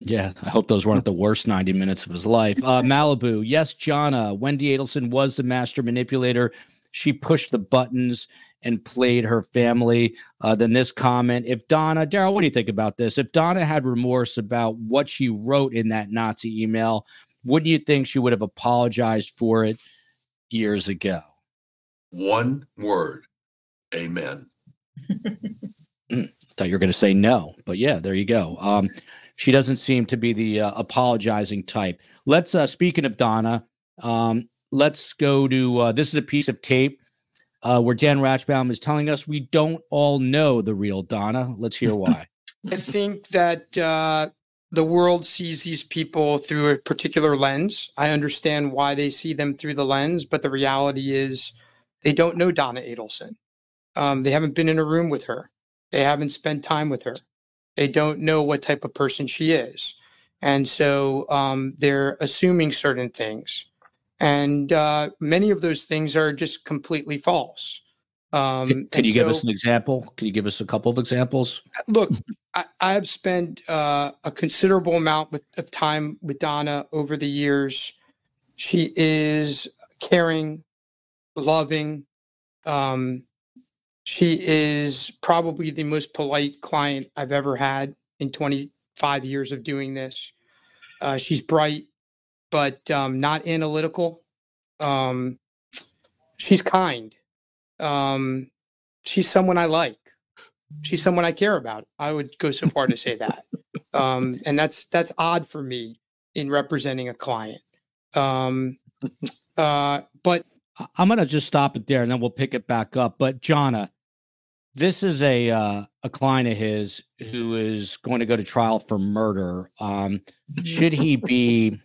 Yeah, I hope those weren't the worst 90 minutes of his life. Uh, Malibu, yes, Jonna. Wendy Adelson was the master manipulator. She pushed the buttons and played her family. Uh, then this comment if Donna, Daryl, what do you think about this? If Donna had remorse about what she wrote in that Nazi email, wouldn't you think she would have apologized for it years ago? One word. Amen. I thought you were going to say no, but yeah, there you go. Um, she doesn't seem to be the uh, apologizing type. Let's, uh, speaking of Donna, um, let's go to uh, this is a piece of tape uh, where Dan Rashbaum is telling us we don't all know the real Donna. Let's hear why. I think that uh, the world sees these people through a particular lens. I understand why they see them through the lens, but the reality is they don't know Donna Adelson. Um, they haven't been in a room with her. They haven't spent time with her. They don't know what type of person she is. And so um, they're assuming certain things. And uh, many of those things are just completely false. Um, Can, can you give us an example? Can you give us a couple of examples? look, I, I've spent uh, a considerable amount with, of time with Donna over the years. She is caring, loving, um, She is probably the most polite client I've ever had in 25 years of doing this. Uh, she's bright, but um, not analytical. Um, she's kind. Um, she's someone I like. She's someone I care about. I would go so far to say that. Um, and that's that's odd for me in representing a client. Um, uh, but I'm gonna just stop it there, and then we'll pick it back up. But Jonna, this is a uh, a client of his who is going to go to trial for murder. Um, should he be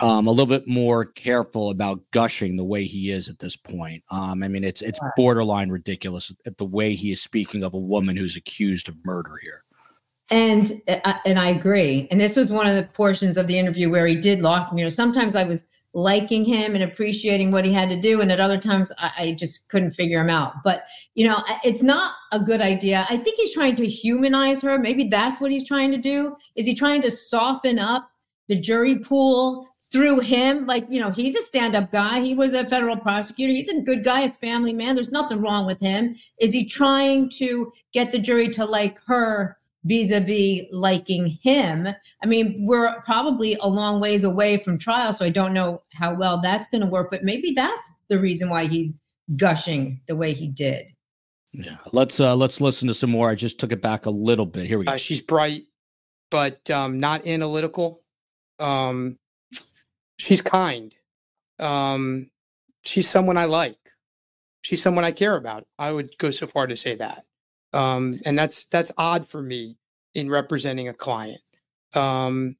um, a little bit more careful about gushing the way he is at this point? Um, I mean, it's it's borderline ridiculous at the way he is speaking of a woman who's accused of murder here. And uh, and I agree. And this was one of the portions of the interview where he did lost me. You know, sometimes I was liking him and appreciating what he had to do, and at other times I, I just couldn't figure him out. But you know, it's not a good idea. I think he's trying to humanize her. Maybe that's what he's trying to do. Is he trying to soften up the jury pool through him? Like you know, he's a stand-up guy. He was a federal prosecutor. He's a good guy, a family man. There's nothing wrong with him. Is he trying to get the jury to like her? vis-a-vis liking him. I mean, we're probably a long ways away from trial, so I don't know how well that's going to work, but maybe that's the reason why he's gushing the way he did. Yeah, let's uh, let's listen to some more. I just took it back a little bit. Here we go. uh, she's bright, but um, not analytical. Um, she's kind. Um, she's someone I like. She's someone I care about. I would go so far to say that. Um, and that's that's odd for me in representing a client. Um,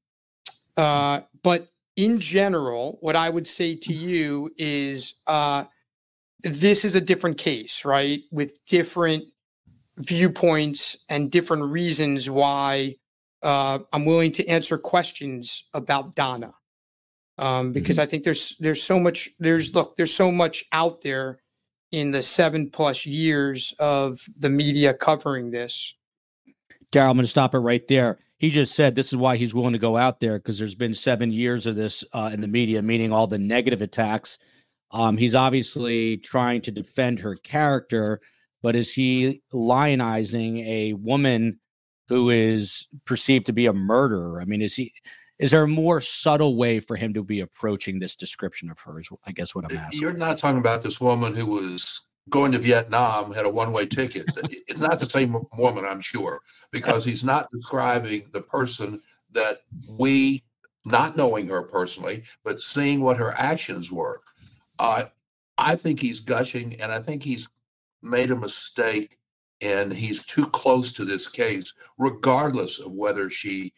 uh, but in general, what I would say to you is uh, this is a different case, right? With different viewpoints and different reasons why uh, I'm willing to answer questions about Donna. Um, because I think there's there's so much there's look there's so much out there in the seven plus years of the media covering this. Daryl, I'm going to stop it right there. He just said this is why he's willing to go out there because there's been seven years of this uh, in the media, meaning all the negative attacks. Um, he's obviously trying to defend her character, but is he lionizing a woman who is perceived to be a murderer? I mean, is he? Is there a more subtle way for him to be approaching this description of her? Is I guess what I'm asking. You're not talking about this woman who was going to Vietnam, had a one way ticket. It's not the same woman, I'm sure, because he's not describing the person that we, not knowing her personally, but seeing what her actions were. Uh, I think he's gushing, and I think he's made a mistake, and he's too close to this case, regardless of whether she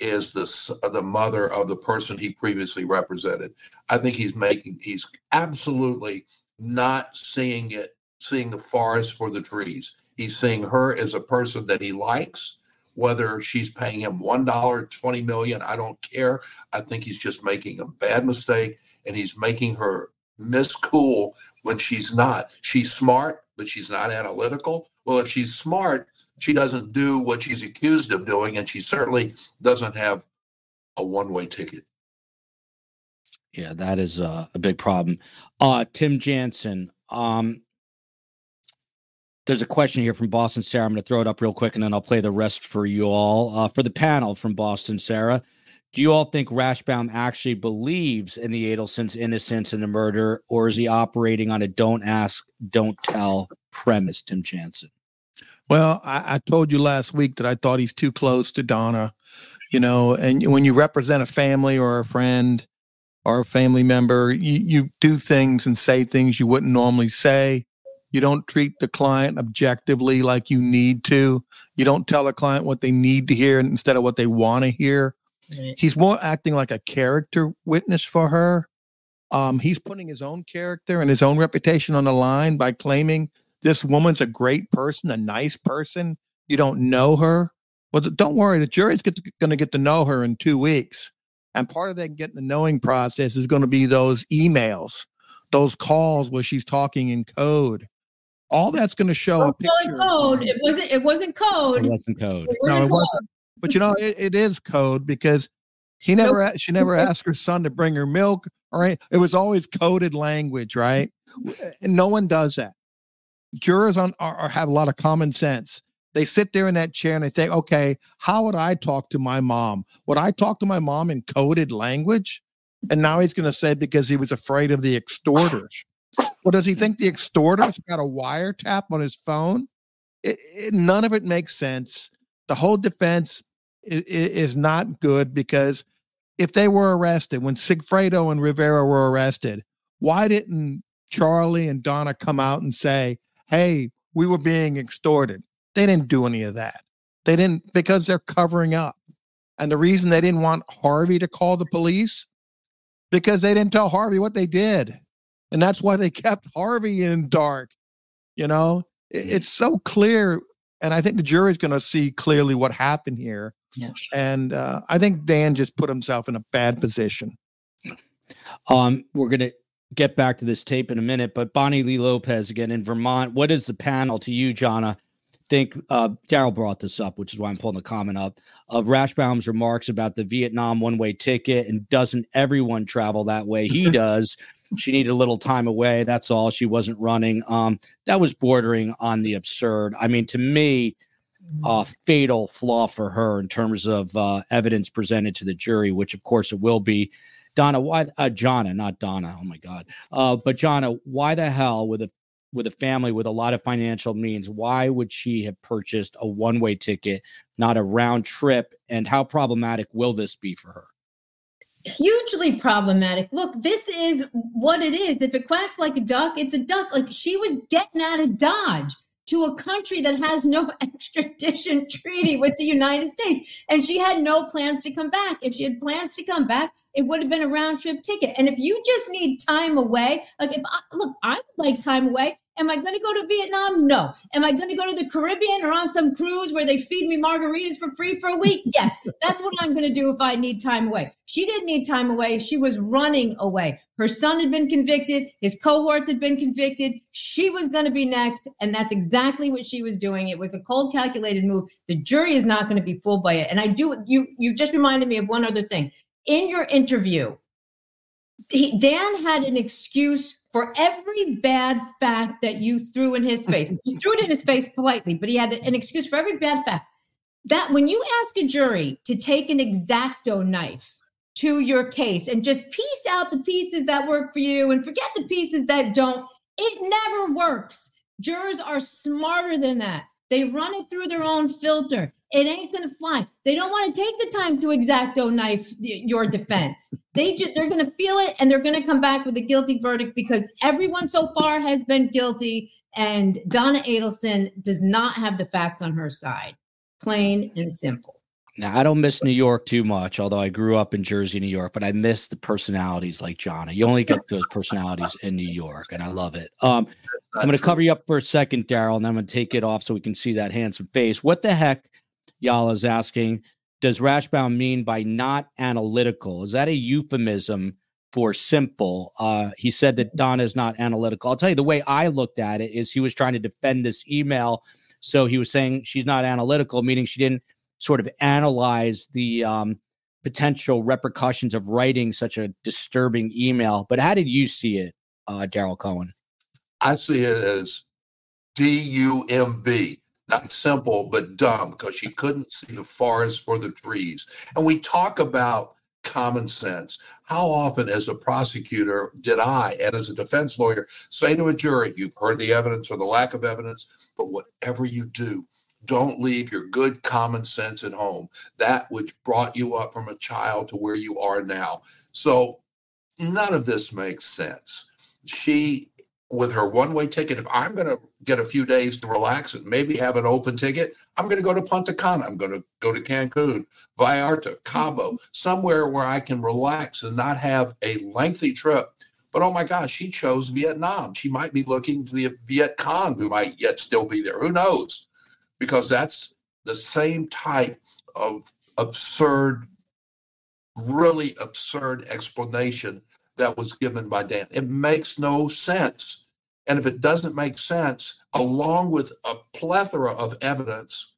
is the uh, the mother of the person he previously represented. I think he's making he's absolutely not seeing it seeing the forest for the trees. He's seeing her as a person that he likes. Whether she's paying him one dollar, twenty million, I don't care. I think he's just making a bad mistake, and he's making her miss cool when she's not. She's smart, but she's not analytical. Well, if she's smart, she doesn't do what she's accused of doing, and she certainly doesn't have a one-way ticket. Yeah, that is uh, a big problem. Uh, Tim Jansen, um, there's a question here from Boston Sarah. I'm going to throw it up real quick and then I'll play the rest for you all. Uh, for the panel from Boston Sarah, do you all think Rashbaum actually believes in the Adelson's innocence in the murder, or is he operating on a don't ask, don't tell premise, Tim Jansen? Well, I, I told you last week that I thought he's too close to Donna, you know, and when you represent a family or a friend or a family member, you, you do things and say things you wouldn't normally say. You don't treat the client objectively like you need to. You don't tell a client what they need to hear instead of what they want to hear. He's more acting like a character witness for her. Um, he's putting his own character and his own reputation on the line by claiming this woman's a great person, a nice person. You don't know her. Well, don't worry. The jury's going to get to know her in two weeks. And part of that getting the knowing process is going to be those emails, those calls where she's talking in code. All that's going to show a picture. code. It wasn't. It wasn't It code. wasn't code. It wasn't it code. But you know, it, it is code because he never a- she never asked her son to bring her milk or it was always coded language, right? Eh, and no one does that. jurors on are, are, have a lot of common sense. They sit there in that chair and they think, okay, how would I talk to my mom? Would I talk to my mom in coded language? And now he's going to say because he was afraid of the extorters. Well, does he think the extorters got a wiretap on his phone? It, it, none of it makes sense. The whole defense is, is not good because if they were arrested, when Sigfredo and Rivera were arrested, why didn't Charlie and Donna come out and say, hey, we were being extorted? They didn't do any of that. They didn't because they're covering up. And the reason they didn't want Harvey to call the police because they didn't tell Harvey what they did. And that's why they kept Harvey in dark. You know, mm-hmm. it's so clear. And I think the jury's going to see clearly what happened here. Yeah. And uh, I think Dan just put himself in a bad position. Um, we're going to get back to this tape in a minute, but Bonnie Lee Lopez again in Vermont. What is the panel to you, Jonna? Think uh, Daryl brought this up, which is why I'm pulling the comment up of Rashbaum's remarks about the Vietnam one way ticket and doesn't everyone travel that way? He does. She needed a little time away. That's all. She wasn't running. Um, that was bordering on the absurd. I mean, to me, a fatal flaw for her in terms of uh, evidence presented to the jury, which of course it will be. Donna, why, uh, Jonna, not Donna. Oh my God. Uh, but Jonna, why the hell with a with a family with a lot of financial means, why would she have purchased a one way ticket, not a round trip? And how problematic will this be for her? Hugely problematic. Look, this is what it is. If it quacks like a duck, it's a duck. Like she was getting out of Dodge to a country that has no extradition treaty with the United States. And she had no plans to come back. If she had plans to come back, it would have been a round trip ticket. And if you just need time away, like if I look, I would like time away. Am I going to go to Vietnam? No. Am I going to go to the Caribbean or on some cruise where they feed me margaritas for free for a week? Yes. That's what I'm going to do if I need time away. She didn't need time away. She was running away. Her son had been convicted. His cohorts had been convicted. She was going to be next. And that's exactly what she was doing. It was a cold, calculated move. The jury is not going to be fooled by it. And I do, you, you just reminded me of one other thing. In your interview, he, Dan had an excuse for every bad fact that you threw in his face. you threw it in his face politely, but he had an excuse for every bad fact. That when you ask a jury to take an X-Acto knife to your case and just piece out the pieces that work for you and forget the pieces that don't, it never works. Jurors are smarter than that. They run it through their own filter. It ain't going to fly. They don't want to take the time to X-Acto knife your defense. They ju- they're going to feel it and they're going to come back with a guilty verdict because everyone so far has been guilty and Donna Adelson does not have the facts on her side. Plain and simple. Now, I don't miss New York too much, although I grew up in Jersey, New York, but I miss the personalities like Jonna. You only get those personalities in New York, and I love it. Um, I'm going to cover you up for a second, Daryl, and I'm going to take it off so we can see that handsome face. What the heck, y'all is asking, does Rashbaum mean by not analytical? Is that a euphemism for simple? Uh, he said that Donna is not analytical. I'll tell you the way I looked at it is he was trying to defend this email. So he was saying she's not analytical, meaning she didn't sort of analyze the um, potential repercussions of writing such a disturbing email. But how did you see it, uh, Daryl Cohen? I see it as D U M B, not simple, but dumb, because she couldn't see the forest for the trees. And we talk about common sense. How often, as a prosecutor, did I, and as a defense lawyer, say to a jury, You've heard the evidence or the lack of evidence, but whatever you do, don't leave your good common sense at home, that which brought you up from a child to where you are now. So, none of this makes sense. She with her one way ticket, if I'm going to get a few days to relax and maybe have an open ticket, I'm going to go to Punta Cana. I'm going to go to Cancun, Vallarta, Cabo, mm-hmm. somewhere where I can relax and not have a lengthy trip. But oh my gosh, she chose Vietnam. She might be looking for the Viet Cong, who might yet still be there. Who knows? Because that's the same type of absurd, really absurd explanation that was given by Dan. It makes no sense. And if it doesn't make sense, along with a plethora of evidence,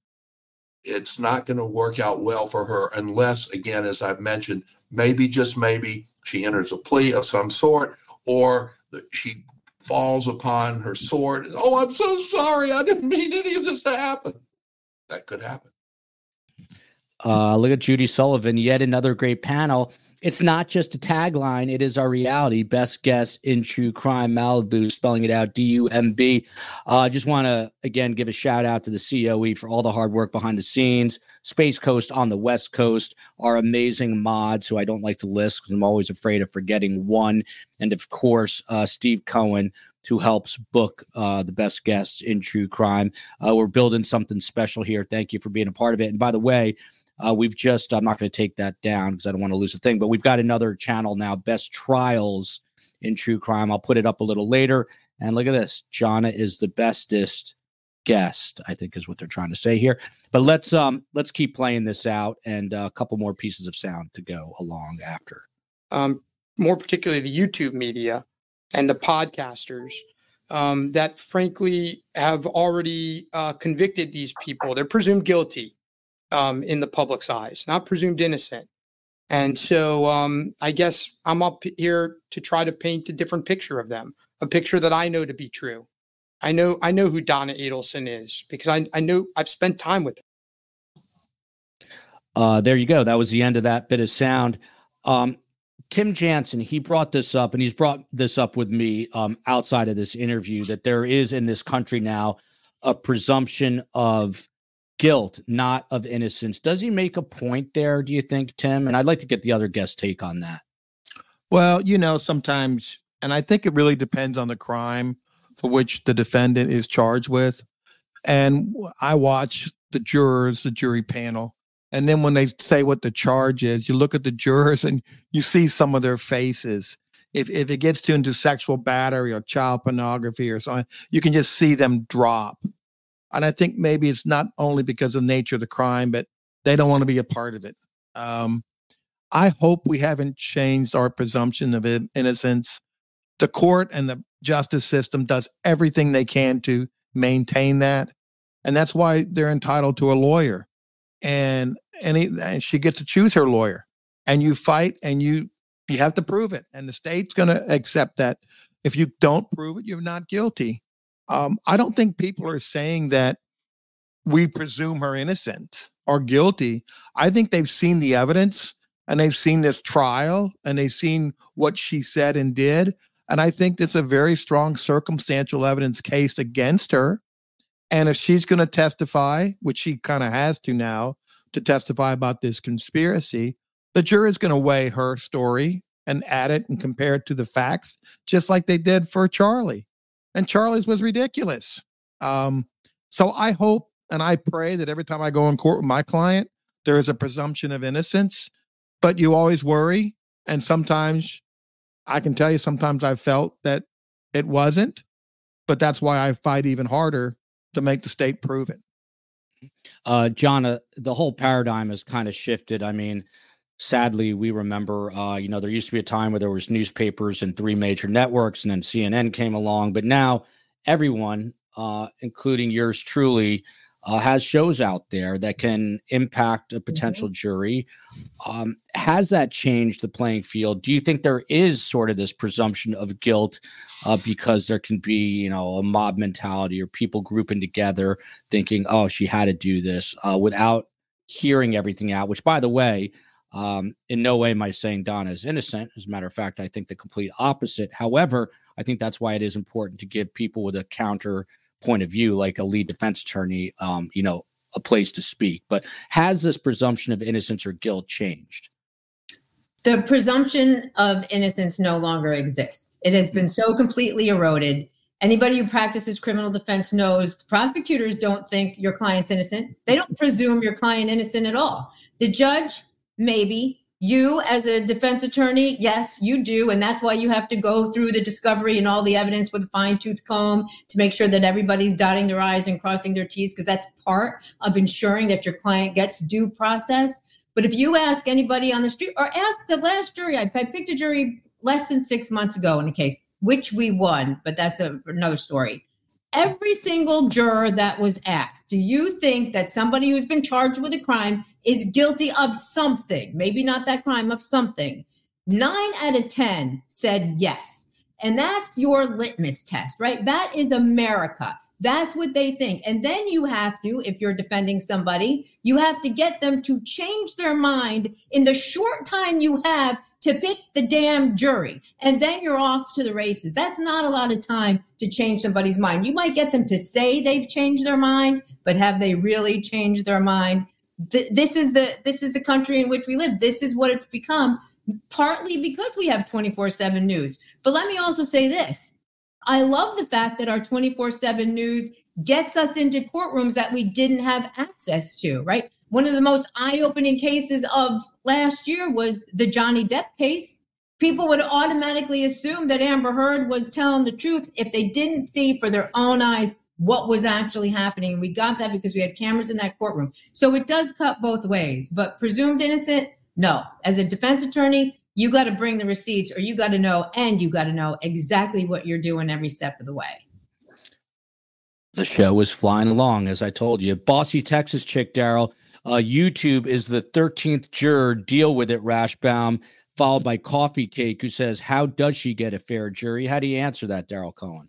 it's not going to work out well for her unless, again, as I've mentioned, maybe just maybe she enters a plea of some sort or she falls upon her sword. Oh, I'm so sorry. I didn't mean any of this to happen. That could happen. Uh, look at Judy Sullivan, yet another great panel. It's not just a tagline, it is our reality. Best guess in true crime, Malibu, spelling it out D U M B. I uh, just want to again give a shout out to the COE for all the hard work behind the scenes. Space Coast on the West Coast, our amazing mods who I don't like to list because I'm always afraid of forgetting one. And of course, uh, Steve Cohen, who helps book uh, the best guests in true crime. Uh, we're building something special here. Thank you for being a part of it. And by the way, uh, we've just, I'm not going to take that down because I don't want to lose a thing, but we've got another channel now, Best Trials in True Crime. I'll put it up a little later. And look at this. Jonna is the bestest guest, I think is what they're trying to say here. But let's um let's keep playing this out and uh, a couple more pieces of sound to go along after. Um, more particularly the YouTube media and the podcasters um, that frankly have already uh, convicted these people. They're presumed guilty um, in the public's eyes, not presumed innocent. And so um, I guess I'm up here to try to paint a different picture of them, a picture that I know to be true. I know I know who Donna Adelson is because I, I know I've spent time with her. Uh, there you go. That was the end of that bit of sound. Um, Tim Jansen, he brought this up, and he's brought this up with me um, outside of this interview that there is in this country now a presumption of guilt, not of innocence. Does he make a point there, do you think, Tim? And I'd like to get the other guest take on that. Well, you know, sometimes, and I think it really depends on the crime for which the defendant is charged with. And I watch the jurors, the jury panel. And then when they say what the charge is, you look at the jurors and you see some of their faces. If, if it gets to into sexual battery or child pornography or something, you can just see them drop. And I think maybe it's not only because of the nature of the crime, but they don't want to be a part of it. Um, I hope we haven't changed our presumption of innocence. The court and the justice system does everything they can to maintain that. And that's why they're entitled to a lawyer. And and, and she gets to choose her lawyer. And you fight and you you have to prove it. And the state's going to accept that. If you don't prove it, you're not guilty. Um, I don't think people are saying that we presume her innocent or guilty. I think they've seen the evidence and they've seen this trial and they've seen what she said and did. And I think it's a very strong circumstantial evidence case against her. And if she's going to testify, which she kind of has to now, to testify about this conspiracy, the jury is going to weigh her story and add it and compare it to the facts, just like they did for Charlie. And Charlie's was ridiculous. Um, so I hope and I pray that every time I go in court with my client, there is a presumption of innocence, but you always worry. And sometimes I can tell you, sometimes I felt that it wasn't, but that's why I fight even harder to make the state prove it. Uh, John, uh, the whole paradigm has kind of shifted. I mean, sadly, we remember, uh, you know, there used to be a time where there was newspapers and three major networks, and then CNN came along. But now, everyone, uh, including yours truly, uh, has shows out there that can impact a mm-hmm. potential mm-hmm. jury. Um, has that changed the playing field? Do you think there is sort of this presumption of guilt uh, because there can be, you know, a mob mentality or people grouping together thinking, oh, she had to do this uh, without hearing everything out, which, by the way, um, in no way am I saying Donna is innocent. As a matter of fact, I think the complete opposite. However, I think that's why it is important to give people with a counter point of view, like a lead defense attorney, um, you know, a place to speak. But has this presumption of innocence or guilt changed? The presumption of innocence no longer exists. It has been so completely eroded. Anybody who practices criminal defense knows prosecutors don't think your client's innocent. They don't presume your client innocent at all. The judge, maybe, you as a defense attorney yes you do and that's why you have to go through the discovery and all the evidence with a fine tooth comb to make sure that everybody's dotting their i's and crossing their t's because that's part of ensuring that your client gets due process. But if you ask anybody on the street or ask the last jury i, picked a jury less than six months ago in a case which we won but that's a, another story. Every single juror that was asked, do you think that somebody who's been charged with a crime is guilty of something? Maybe not that crime, of something. Nine out of 10 said yes. And that's your litmus test, right? That is America. That's what they think. And then you have to, if you're defending somebody, you have to get them to change their mind in the short time you have to pick the damn jury. And then you're off to the races. That's not a lot of time to change somebody's mind. You might get them to say they've changed their mind, but have they really changed their mind? Th- this is the this is the country in which we live. This is what it's become partly because we have 24/7 news. But let me also say this I love the fact that our 24 7 news gets us into courtrooms that we didn't have access to, right? One of the most eye opening cases of last year was the Johnny Depp case. People would automatically assume that Amber Heard was telling the truth if they didn't see for their own eyes what was actually happening. We got that because we had cameras in that courtroom. So it does cut both ways, but presumed innocent, no. As a defense attorney, you got to bring the receipts or you got to know and you got to know exactly what you're doing every step of the way. The show was flying along as i told you. Bossy texas chick daryl. Uh, youtube is the 13th juror. Deal with it rashbaum. Followed by coffee cake who says how does she get a fair jury? How do you answer that daryl cohen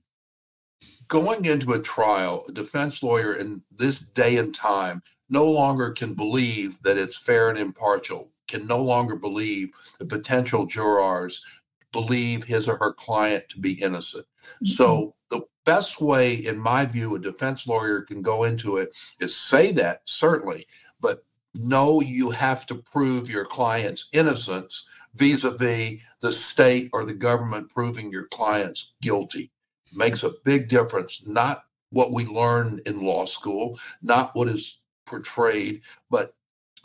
going into a trial a defense lawyer in this day and time no longer can believe that it's fair and impartial can no longer believe the potential jurors believe his or her client to be innocent. Mm-hmm. So the best way, in my view, a defense lawyer can go into it is say that, certainly, but know you have to prove your client's innocence vis-a-vis the state or the government proving your client's guilty. Makes a big difference, not what we learn in law school, not what is portrayed, but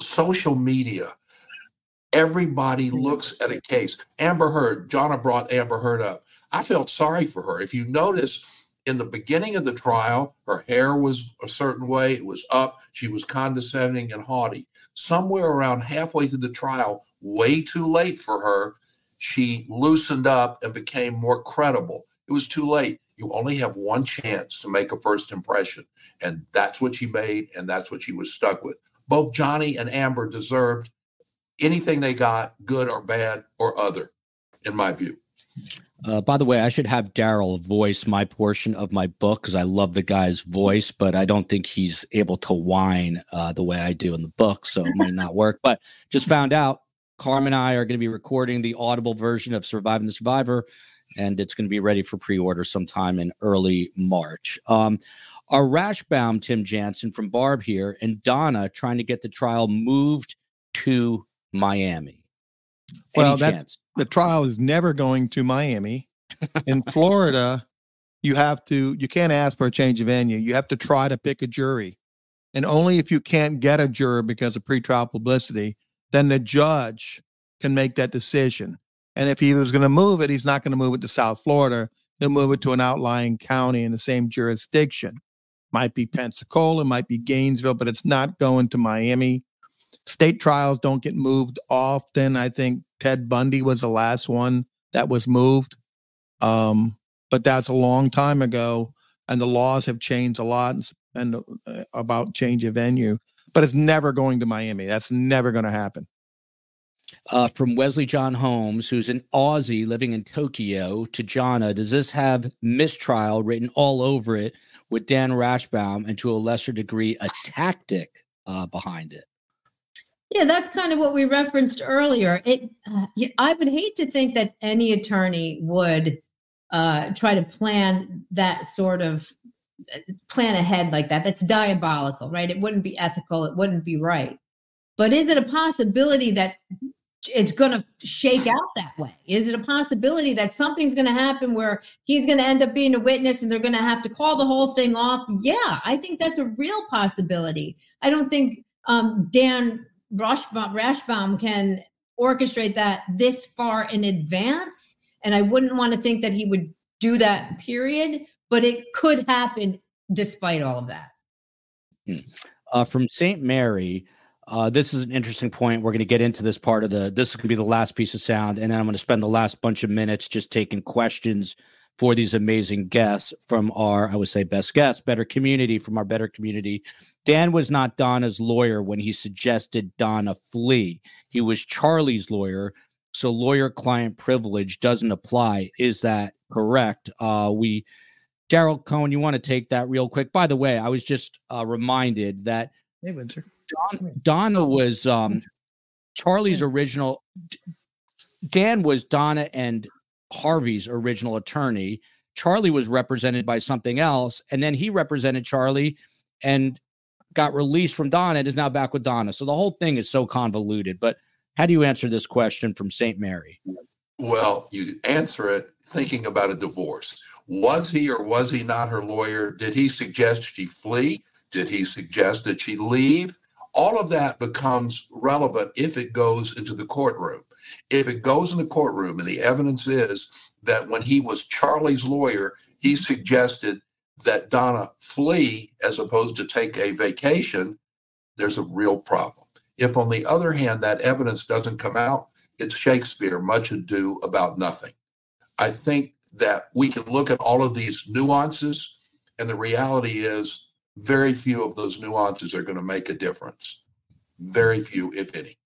social media Everybody looks at a case. Amber Heard, Jonna brought Amber Heard up. I felt sorry for her. If you notice, in the beginning of the trial, her hair was a certain way, it was up, she was condescending and haughty. Somewhere around halfway through the trial, way too late for her, she loosened up and became more credible. It was too late. You only have one chance to make a first impression. And that's what she made, and that's what she was stuck with. Both Johnny and Amber deserved anything they got, good or bad or other, in my view. Uh, by the way, I should have Daryl voice my portion of my book because I love the guy's voice, but I don't think he's able to whine uh, the way I do in the book, so it might not work. But just found out Carm and I are going to be recording the audible version of Surviving the Survivor, and it's going to be ready for pre-order sometime in early March. Um, our Rashbaum, Tim Jansen from Barb here, and Donna trying to get the trial moved to Miami. Any well, that's chance? the trial is never going to Miami. In Florida, you have to you can't ask for a change of venue. You have to try to pick a jury. And only if you can't get a juror because of pretrial publicity, then the judge can make that decision. And if he was going to move it, he's not going to move it to South Florida. He'll move it to an outlying county in the same jurisdiction. Might be Pensacola, might be Gainesville, but it's not going to Miami. State trials don't get moved often. I think Ted Bundy was the last one that was moved. Um, but that's a long time ago, and the laws have changed a lot and, and uh, about change of venue. But it's never going to Miami. That's never going to happen. Uh, from Wesley John Holmes, who's an Aussie living in Tokyo, to Jonna. does this have mistrial written all over it with Dan Rashbaum and to a lesser degree a tactic uh, behind it? Yeah, that's kind of what we referenced earlier. It, uh, I would hate to think that any attorney would uh, try to plan that sort of uh, plan ahead like that. That's diabolical, right? It wouldn't be ethical. It wouldn't be right. But is it a possibility that it's going to shake out that way? Is it a possibility that something's going to happen where he's going to end up being a witness and they're going to have to call the whole thing off? Yeah, I think that's a real possibility. I don't think um, Dan Rashbaum, Rashbaum can orchestrate that this far in advance. And I wouldn't want to think that he would do that, period, but it could happen despite all of that. Hmm. Uh, from St. Mary, uh, this is an interesting point. We're going to get into this part of the. This is going to be the last piece of sound, and then I'm going to spend the last bunch of minutes just taking questions for these amazing guests from our, I would say, best guests, better community from our better community. Dan was not Donna's lawyer when he suggested Donna flee. He was Charlie's lawyer. So lawyer client privilege doesn't apply. Is that correct. Uh, we, Daryl Cohen, you want to take that real quick? By the way, I was just uh, reminded that Hey, Windsor. Don, Donna was um, Charlie's original. Dan was Donna and Harvey's original attorney. Charlie was represented by something else, and then he represented Charlie and got released from Donna and is now back with Donna. So the whole thing is so convoluted. But how do you answer this question from St. Mary? Well, you answer it thinking about a divorce. Was he or was he not her lawyer? Did he suggest she flee? Did he suggest that she leave? All of that becomes relevant if it goes into the courtroom. If it goes in the courtroom and the evidence is that when he was Charlie's lawyer, he mm-hmm. suggested that Donna flee as opposed to take a vacation, there's a real problem. If, on the other hand, that evidence doesn't come out, it's Shakespeare, much ado about nothing. I think that we can look at all of these nuances, and the reality is very few of those nuances are going to make a difference. Very few, if any.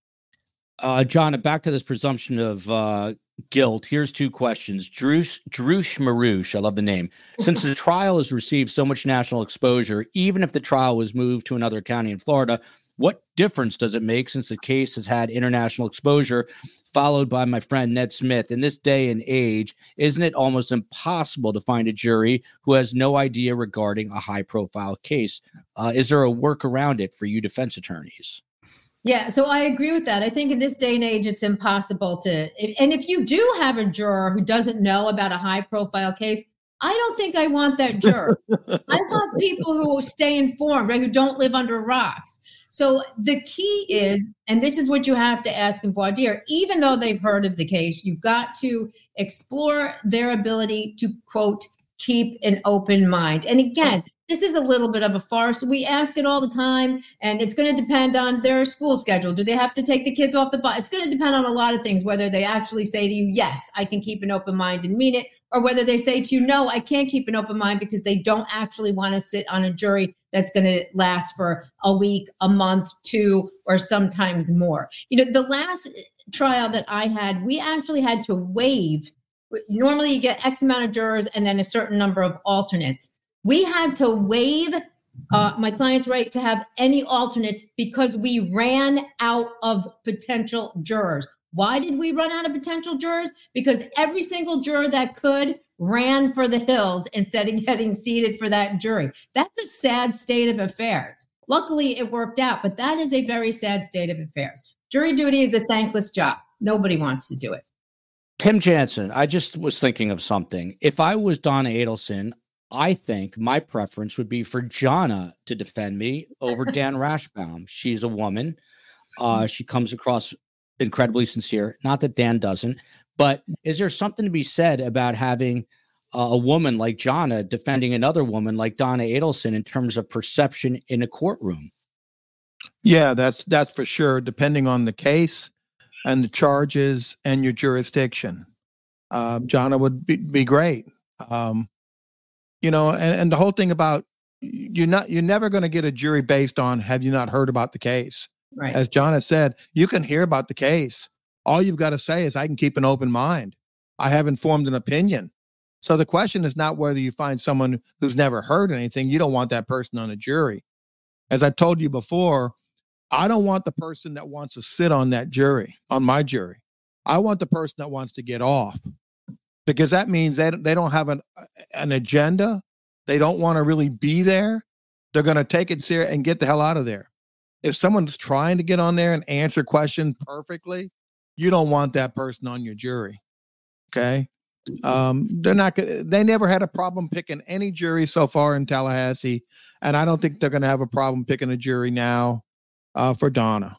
Uh, John, back to this presumption of uh, guilt. Here's two questions. Drush, Drush Marush, I love the name. Since the trial has received so much national exposure, even if the trial was moved to another county in Florida, what difference does it make since the case has had international exposure? Followed by my friend Ned Smith. In this day and age, isn't it almost impossible to find a jury who has no idea regarding a high profile case? Uh, is there a work around it for you defense attorneys? Yeah, so I agree with that. I think in this day and age, it's impossible to. And if you do have a juror who doesn't know about a high profile case, I don't think I want that juror. I want people who stay informed, right? Who don't live under rocks. So the key is, and this is what you have to ask in voir dire, even though they've heard of the case, you've got to explore their ability to quote, keep an open mind. And again, this is a little bit of a farce. We ask it all the time, and it's going to depend on their school schedule. Do they have to take the kids off the bus? It's going to depend on a lot of things, whether they actually say to you, Yes, I can keep an open mind and mean it, or whether they say to you, No, I can't keep an open mind because they don't actually want to sit on a jury that's going to last for a week, a month, two, or sometimes more. You know, the last trial that I had, we actually had to waive. Normally, you get X amount of jurors and then a certain number of alternates. We had to waive uh, my client's right to have any alternates because we ran out of potential jurors. Why did we run out of potential jurors? Because every single juror that could ran for the hills instead of getting seated for that jury. That's a sad state of affairs. Luckily, it worked out, but that is a very sad state of affairs. Jury duty is a thankless job. Nobody wants to do it. Tim Jansen, I just was thinking of something. If I was Donna Adelson, I think my preference would be for Jonna to defend me over Dan Rashbaum. She's a woman. Uh, she comes across incredibly sincere. Not that Dan doesn't, but is there something to be said about having a woman like Jonna defending another woman like Donna Adelson in terms of perception in a courtroom? Yeah, that's that's for sure. Depending on the case and the charges and your jurisdiction, uh, Jonna would be, be great. Um, you know, and, and the whole thing about you're not you're never going to get a jury based on have you not heard about the case. Right. As John has said, you can hear about the case. All you've got to say is I can keep an open mind. I haven't formed an opinion. So the question is not whether you find someone who's never heard anything. You don't want that person on a jury. As I told you before, I don't want the person that wants to sit on that jury, on my jury. I want the person that wants to get off because that means they, they don't have an, an agenda. They don't want to really be there. They're going to take it serious and get the hell out of there. If someone's trying to get on there and answer questions perfectly, you don't want that person on your jury. Okay. Um, they're not they never had a problem picking any jury so far in Tallahassee. And I don't think they're going to have a problem picking a jury now uh, for Donna.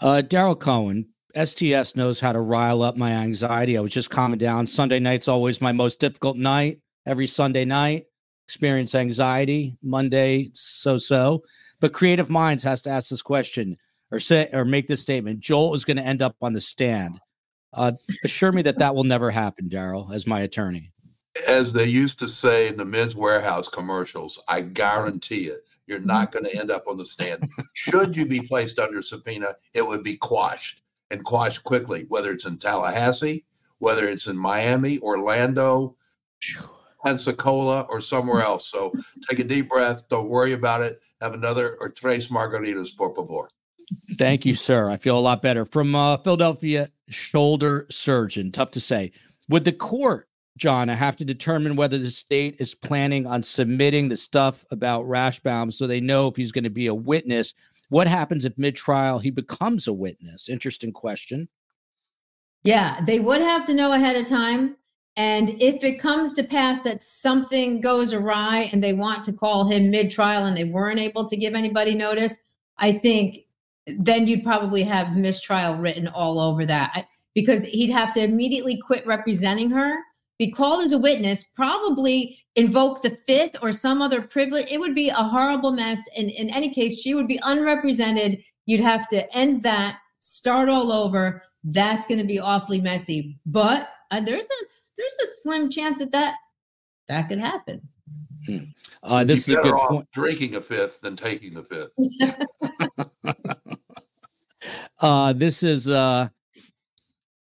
Uh, Daryl Cohen, STS knows how to rile up my anxiety. I was just calming down. Sunday night's always my most difficult night. Every Sunday night, experience anxiety. Monday, so so. But Creative Minds has to ask this question or say or make this statement. Joel is going to end up on the stand. Uh, assure me that that will never happen, Daryl, as my attorney. As they used to say in the Men's Wearhouse commercials, I guarantee it, you're not going to end up on the stand. Should you be placed under subpoena, it would be quashed and quashed quickly, whether it's in Tallahassee, whether it's in Miami, Orlando, Pensacola, or somewhere else. So take a deep breath. Don't worry about it. Have another or tres margaritas, por favor. Thank you, sir. I feel a lot better. From uh, Philadelphia shoulder surgeon. Tough to say. Would the court, John, I have to determine whether the state is planning on submitting the stuff about Rashbaum so they know if he's going to be a witness? What happens if mid trial he becomes a witness? Interesting question. Yeah, they would have to know ahead of time. And if it comes to pass that something goes awry and they want to call him mid trial and they weren't able to give anybody notice, I think then you'd probably have mistrial written all over that because he'd have to immediately quit representing her, be called as a witness, probably invoke the fifth or some other privilege. It would be a horrible mess. And in any case, she would be unrepresented. You'd have to end that, start all over. That's going to be awfully messy. But uh, there's a there's a slim chance that that that could happen. Hmm. Uh, this is a good point. Drinking a fifth than taking the fifth. uh, this is uh,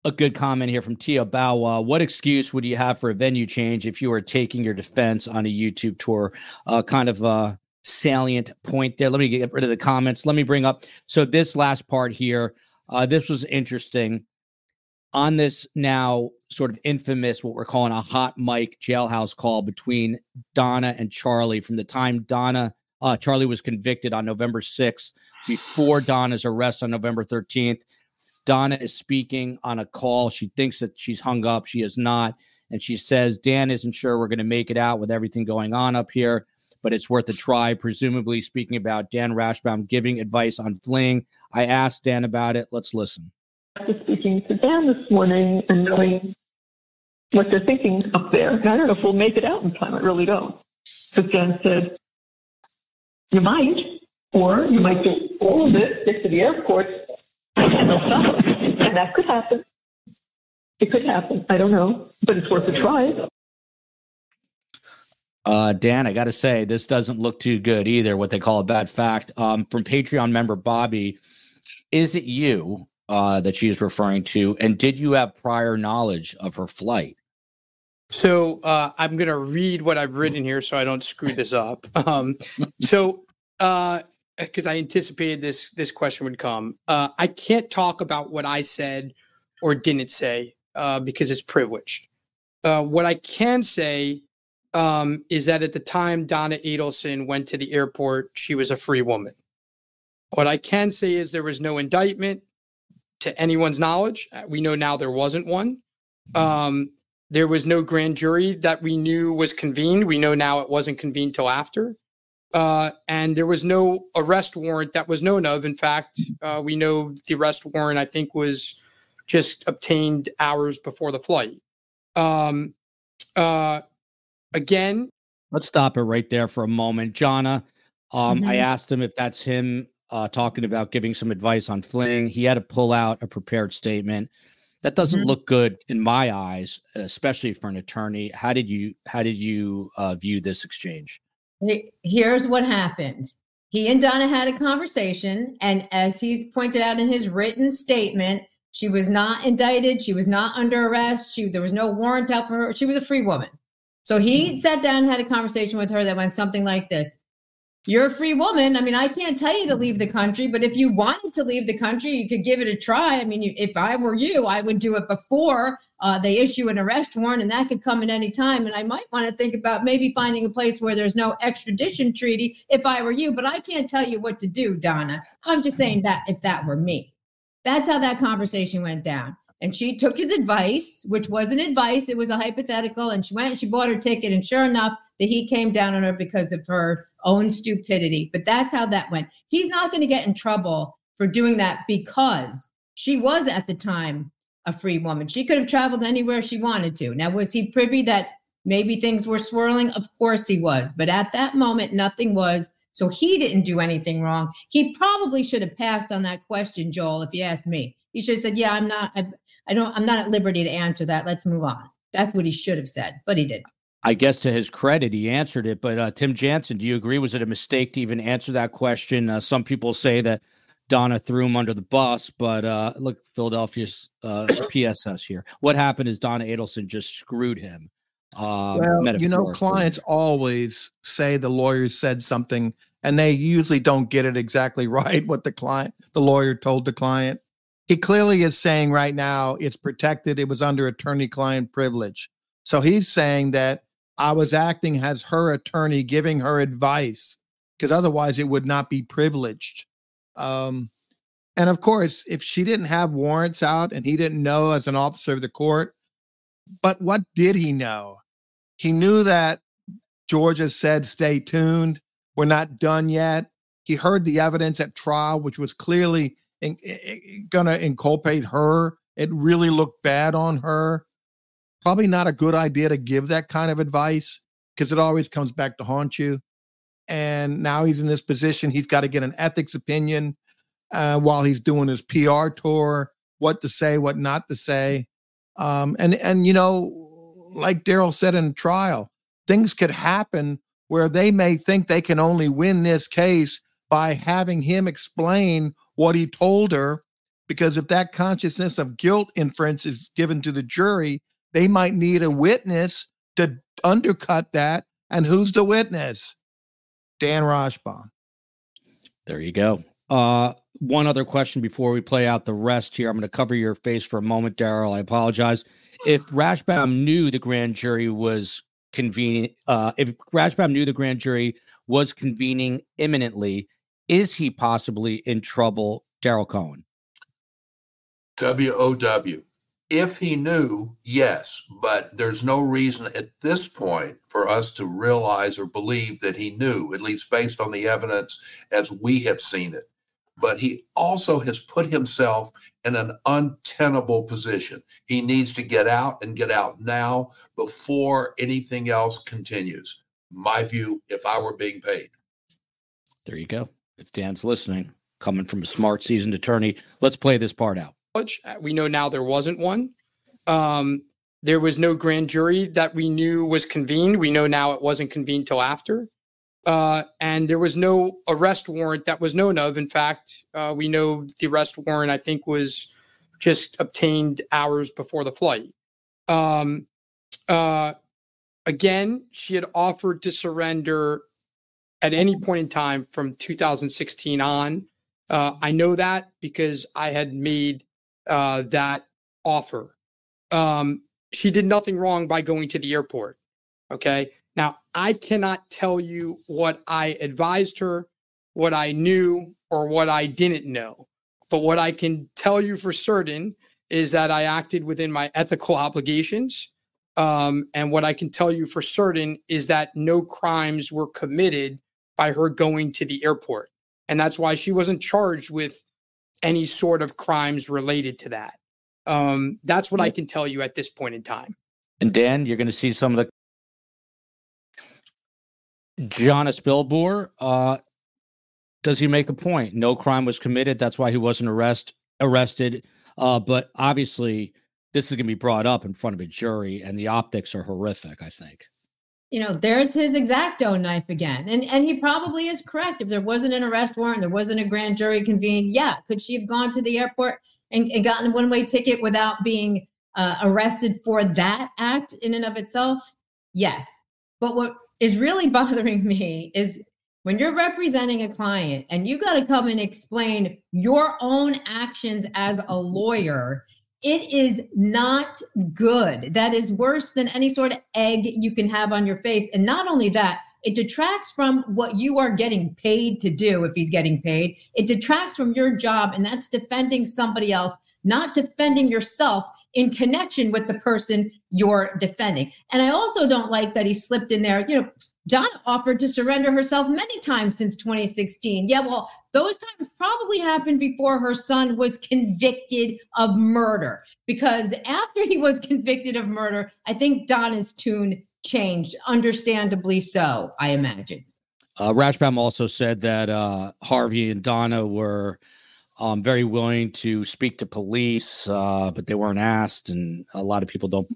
a good comment here from Tia Bawa. What excuse would you have for a venue change if you were taking your defense on a YouTube tour? Uh, kind of a salient point there. Let me get rid of the comments. Let me bring up. So this last part here. Uh, this was interesting on this now sort of infamous, what we're calling a hot mic jailhouse call between Donna and Charlie from the time Donna, uh, Charlie was convicted on November 6th, before Donna's arrest on November 13th. Donna is speaking on a call. She thinks that she's hung up. She is not. And she says, Dan isn't sure we're going to make it out with everything going on up here, but it's worth a try. Presumably speaking about Dan Rashbaum giving advice on fling. I asked Dan about it. Let's listen. After speaking to Dan this morning and knowing what they're thinking up there, and I don't know if we'll make it out in time. I really don't. Because Dan said, you might, or you might do all of it, get to the airport, and they'll stop. And that could happen. It could happen. I don't know, but it's worth a try. Uh, Dan, I got to say, this doesn't look too good either. What they call a bad fact. Um, from Patreon member Bobby, is it you uh, that she is referring to? And did you have prior knowledge of her flight? So uh, I'm going to read what I've written here so I don't screw this up. Um, so, because uh, I anticipated this this question would come, uh, I can't talk about what I said or didn't say uh, because it's privileged. Uh, what I can say um, is that at the time Donna Adelson went to the airport, she was a free woman. What I can say is there was no indictment to anyone's knowledge. Uh, we know now there wasn't one. Um, there was no grand jury that we knew was convened. We know now it wasn't convened till after. Uh, and there was no arrest warrant that was known of. In fact, uh, we know the arrest warrant, I think, was just obtained hours before the flight. Um, uh, again, let's stop it right there for a moment. Jonna, um, mm-hmm. I asked him if that's him uh, talking about giving some advice on fling. He had to pull out a prepared statement. That doesn't mm-hmm. look good in my eyes, especially for an attorney. How did you how did you uh, view this exchange? Here's what happened. He and Donna had a conversation, and as he's pointed out in his written statement, she was not indicted. She was not under arrest. She there was no warrant out for her. She was a free woman. So he mm-hmm. sat down and had a conversation with her that went something like this you're a free woman. I mean, I can't tell you to leave the country, but if you wanted to leave the country, you could give it a try. I mean, if I were you, I would do it before uh, they issue an arrest warrant, and that could come at any time. And I might want to think about maybe finding a place where there's no extradition treaty if I were you, but I can't tell you what to do, Donna. I'm just saying that if that were me. That's how that conversation went down. And she took his advice, which wasn't advice, it was a hypothetical. And she went and she bought her ticket. And sure enough, that he came down on her because of her own stupidity. But that's how that went. He's not going to get in trouble for doing that because she was at the time a free woman. She could have traveled anywhere she wanted to. Now, was he privy that maybe things were swirling? Of course he was. But at that moment, nothing was. So he didn't do anything wrong. He probably should have passed on that question, Joel, if you ask me. He should have said, Yeah, I'm not, I, I don't, I'm not at liberty to answer that. Let's move on. That's what he should have said, but he did. I guess to his credit, he answered it. But uh, Tim Jansen, do you agree? Was it a mistake to even answer that question? Uh, some people say that Donna threw him under the bus, but uh, look, Philadelphia's uh, PSS here. What happened is Donna Adelson just screwed him. Uh, well, you know, clients always say the lawyer said something, and they usually don't get it exactly right. What the client, the lawyer told the client. He clearly is saying right now it's protected. It was under attorney-client privilege. So he's saying that I was acting as her attorney, giving her advice, because otherwise it would not be privileged. Um, and of course, if she didn't have warrants out and he didn't know as an officer of the court, but what did he know? He knew that Georgia said, stay tuned. We're not done yet. He heard the evidence at trial, which was clearly in, in, going to inculpate her. It really looked bad on her. Probably not a good idea to give that kind of advice because it always comes back to haunt you. And now he's in this position. He's got to get an ethics opinion uh, while he's doing his PR tour, what to say, what not to say. Um, and and you know, like Daryl said in trial, things could happen where they may think they can only win this case by having him explain what he told her. Because if that consciousness of guilt inference is given to the jury, they might need a witness to undercut that. And who's the witness? Dan Rashbaum. There you go. Uh, one other question before we play out the rest here. I'm going to cover your face for a moment, Daryl. I apologize if Rashbaum knew the grand jury was convening, uh, if Rashbaum knew the grand jury was convening imminently, is he possibly in trouble, Daryl Cohen? W O W. If he knew, yes, but there's no reason at this point for us to realize or believe that he knew, at least based on the evidence as we have seen it but he also has put himself in an untenable position. He needs to get out and get out now before anything else continues. My view, if I were being paid. There you go. If Dan's listening, coming from a smart, seasoned attorney, let's play this part out. We know now there wasn't one. Um, there was no grand jury that we knew was convened. We know now it wasn't convened till after uh, and there was no arrest warrant that was known of. In fact, uh, we know the arrest warrant, I think, was just obtained hours before the flight. Um, uh, again, she had offered to surrender at any point in time from 2016 on. Uh, I know that because I had made uh, that offer. Um, she did nothing wrong by going to the airport. Okay. Now, I cannot tell you what I advised her, what I knew, or what I didn't know. But what I can tell you for certain is that I acted within my ethical obligations. Um, and what I can tell you for certain is that no crimes were committed by her going to the airport. And that's why she wasn't charged with any sort of crimes related to that. Um, that's what I can tell you at this point in time. And Dan, you're going to see some of the Jonna Spilbor, uh, does he make a point? No crime was committed. That's why he wasn't arrest, arrested. Uh, but obviously, this is going to be brought up in front of a jury, and the optics are horrific, I think. You know, there's his X-Acto knife again. And and he probably is correct. If there wasn't an arrest warrant, there wasn't a grand jury convened, yeah, could she have gone to the airport and, and gotten a one-way ticket without being uh, arrested for that act in and of itself? Yes. But what is really bothering me is when you're representing a client and you got to come and explain your own actions as a lawyer it is not good. That is worse than any sort of egg you can have on your face. And not only that it detracts from what you are getting paid to do if he's getting paid. It detracts from your job and that's defending somebody else not defending yourself in connection with the person you're defending. And I also don't like that he slipped in there, you know, Donna offered to surrender herself many times since 2016. Yeah, well, those times probably happened before her son was convicted of murder. Because after he was convicted of murder, I think Donna's tune changed, understandably so, I imagine. Uh, Rashbaum also said that uh, Harvey and Donna were um, very willing to speak to police, uh, but they weren't asked, and a lot of people don't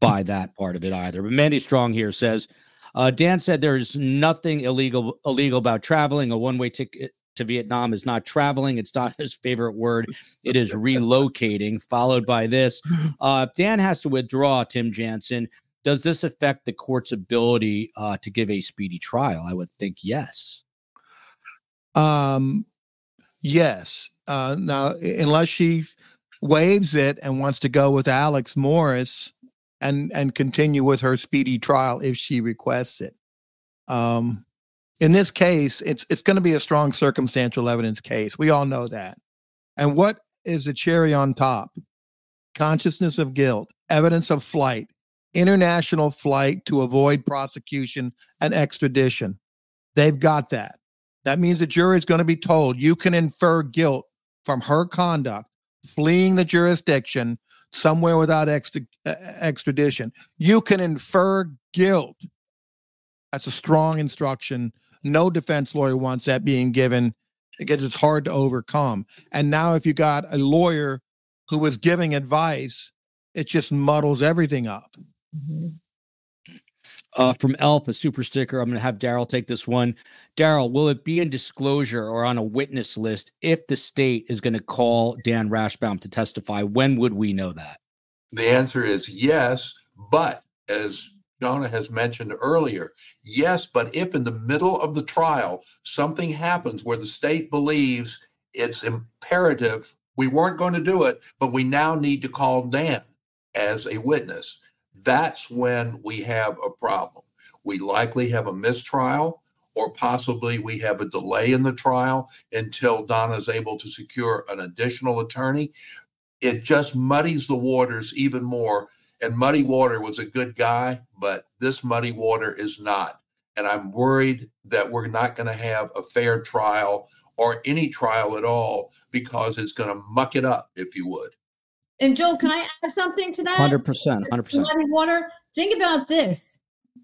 buy that part of it either. But Mandy Strong here says, uh, Dan said there's nothing illegal illegal about traveling. A one way ticket to Vietnam is not traveling. It's not his favorite word. It is relocating, followed by this. Uh, Dan has to withdraw, Tim Jansen. Does this affect the court's ability uh, to give a speedy trial? I would think yes. Um, yes. Uh, now, unless she waives it and wants to go with Alex Morris and and continue with her speedy trial if she requests it. Um, in this case, it's it's going to be a strong circumstantial evidence case. We all know that. And what is the cherry on top? Consciousness of guilt, evidence of flight, international flight to avoid prosecution and extradition. They've got that. That means the jury is going to be told you can infer guilt from her conduct, fleeing the jurisdiction somewhere without extra, extradition. You can infer guilt. That's a strong instruction. No defense lawyer wants that being given because it's hard to overcome. And now, if you got a lawyer who was giving advice, it just muddles everything up. Mm-hmm. Uh, from Elf, a super sticker. I'm going to have Daryl take this one. Daryl, will it be in disclosure or on a witness list if the state is going to call Dan Rashbaum to testify? When would we know that? The answer is yes, but as Donna has mentioned earlier, yes, but if in the middle of the trial something happens where the state believes it's imperative, we weren't going to do it, but we now need to call Dan as a witness that's when we have a problem. We likely have a mistrial, or possibly we have a delay in the trial until Donna is able to secure an additional attorney. It just muddies the waters even more. And Muddy Water was a good guy, but this Muddy Water is not. And I'm worried that we're not going to have a fair trial or any trial at all because it's going to muck it up, if you would. And Joel, can I add something to that? Hundred percent, hundred percent. Water. Think about this.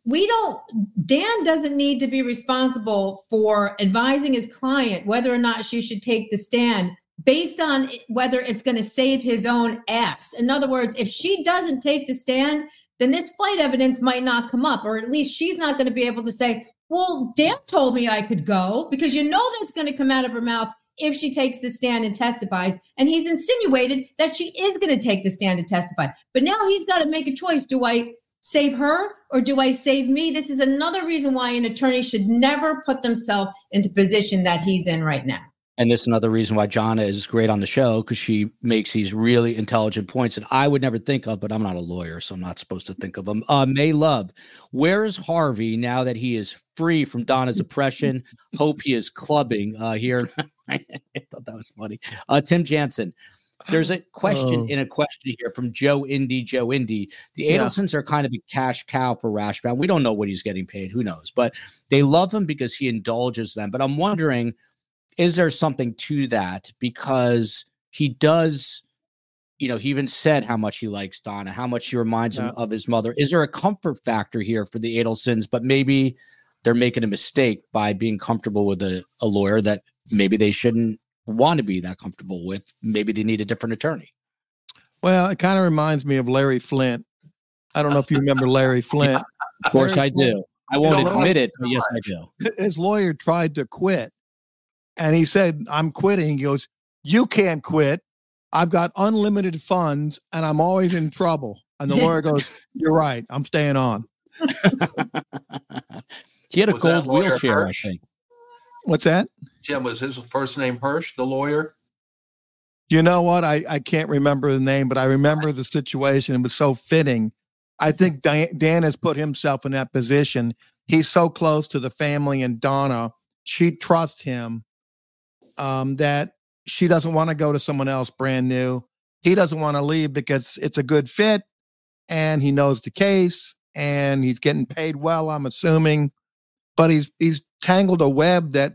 We don't. Dan doesn't need to be responsible for advising his client whether or not she should take the stand based on whether it's going to save his own ass. In other words, if she doesn't take the stand, then this flight evidence might not come up, or at least she's not going to be able to say, "Well, Dan told me I could go," because you know that's going to come out of her mouth if she takes the stand and testifies. And he's insinuated that she is going to take the stand and testify. But now he's got to make a choice. Do I save her or do I save me? This is another reason why an attorney should never put themselves in the position that he's in right now. And this is another reason why Jonna is great on the show because she makes these really intelligent points that I would never think of, but I'm not a lawyer, so I'm not supposed to think of them. Uh, May Love, where is Harvey now that he is free from Donna's oppression? Hope he is clubbing uh, here. I thought that was funny. Uh, Tim Jansen, there's a question oh. in a question here from Joe Indy. Joe Indy. The Adelsons yeah. are kind of a cash cow for Rashbaum. We don't know what he's getting paid. Who knows? But they love him because he indulges them. But I'm wondering – is there something to that? Because he does, you know, he even said how much he likes Donna, how much he reminds yeah. him of his mother. Is there a comfort factor here for the Adelsons? But maybe they're making a mistake by being comfortable with a, a lawyer that maybe they shouldn't want to be that comfortable with. Maybe they need a different attorney. Well, it kind of reminds me of Larry Flynt. I don't know if you remember Larry Flynt. Yeah, of course, Larry I do. I won't admit it, but yes, I do. His lawyer tried to quit and he said, I'm quitting. He goes, You can't quit. I've got unlimited funds and I'm always in trouble. And the lawyer goes, You're right. I'm staying on. he had a was gold wheelchair, Hirsch? I think. What's that? Jim, was his first name Hirsch, the lawyer? You know what? I, I can't remember the name, but I remember the situation. It was so fitting. I think Dan, Dan has put himself in that position. He's so close to the family and Donna. She trusts him um, that she doesn't want to go to someone else brand new. He doesn't want to leave because it's a good fit and he knows the case and he's getting paid well, I'm assuming. But he's he's tangled a web that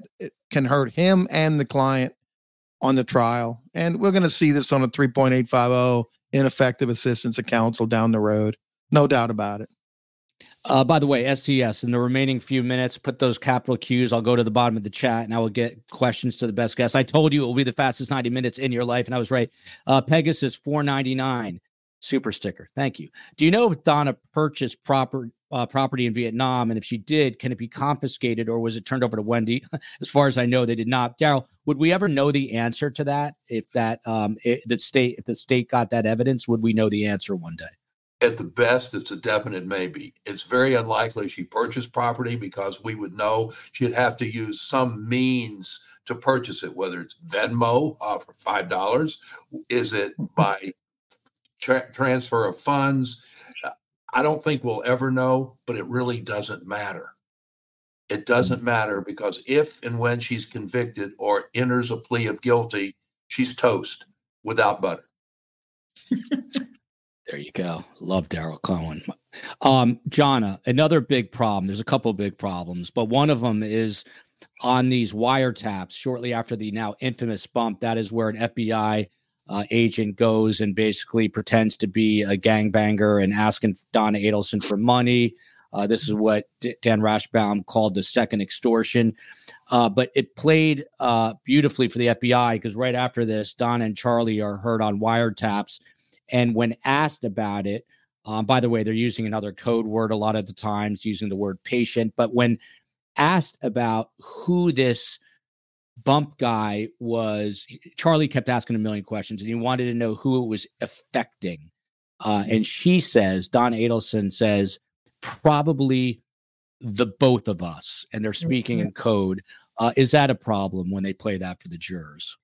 can hurt him and the client on the trial. And we're going to see this on a 3.850 ineffective assistance of counsel down the road. No doubt about it. Uh, by the way, STS, in the remaining few minutes, put those capital Qs. I'll go to the bottom of the chat and I will get questions to the best guest. I told you it will be the fastest 90 minutes in your life, and I was right. Uh, Pegasus 499 super sticker. Thank you. Do you know if Donna purchased proper uh, property in Vietnam? And if she did, can it be confiscated or was it turned over to Wendy? as far as I know, they did not. Daryl, would we ever know the answer to that? If that um, if the state if the state got that evidence, would we know the answer one day? At the best, it's a definite maybe. It's very unlikely she purchased property because we would know she'd have to use some means to purchase it, whether it's Venmo uh, for five dollars, is it by tra- transfer of funds? Uh, I don't think we'll ever know, but it really doesn't matter. It doesn't matter because if and when she's convicted or enters a plea of guilty, she's toast without butter. There you go. Love Daryl Cohen. Um, Jonna, another big problem. There's a couple of big problems, but one of them is on these wiretaps shortly after the now infamous bump. That is where an FBI uh, agent goes and basically pretends to be a gangbanger and asking Donna Adelson for money. Uh, this is what D- Dan Rashbaum called the second extortion. Uh, but it played uh, beautifully for the FBI because right after this, Donna and Charlie are heard on wiretaps. And when asked about it, um, by the way, they're using another code word a lot of the times, using the word patient. But when asked about who this bump guy was, Charlie kept asking a million questions and he wanted to know who it was affecting. Uh, and she says, Don Adelson says, probably the both of us. And they're speaking in code. Uh, is that a problem when they play that for the jurors?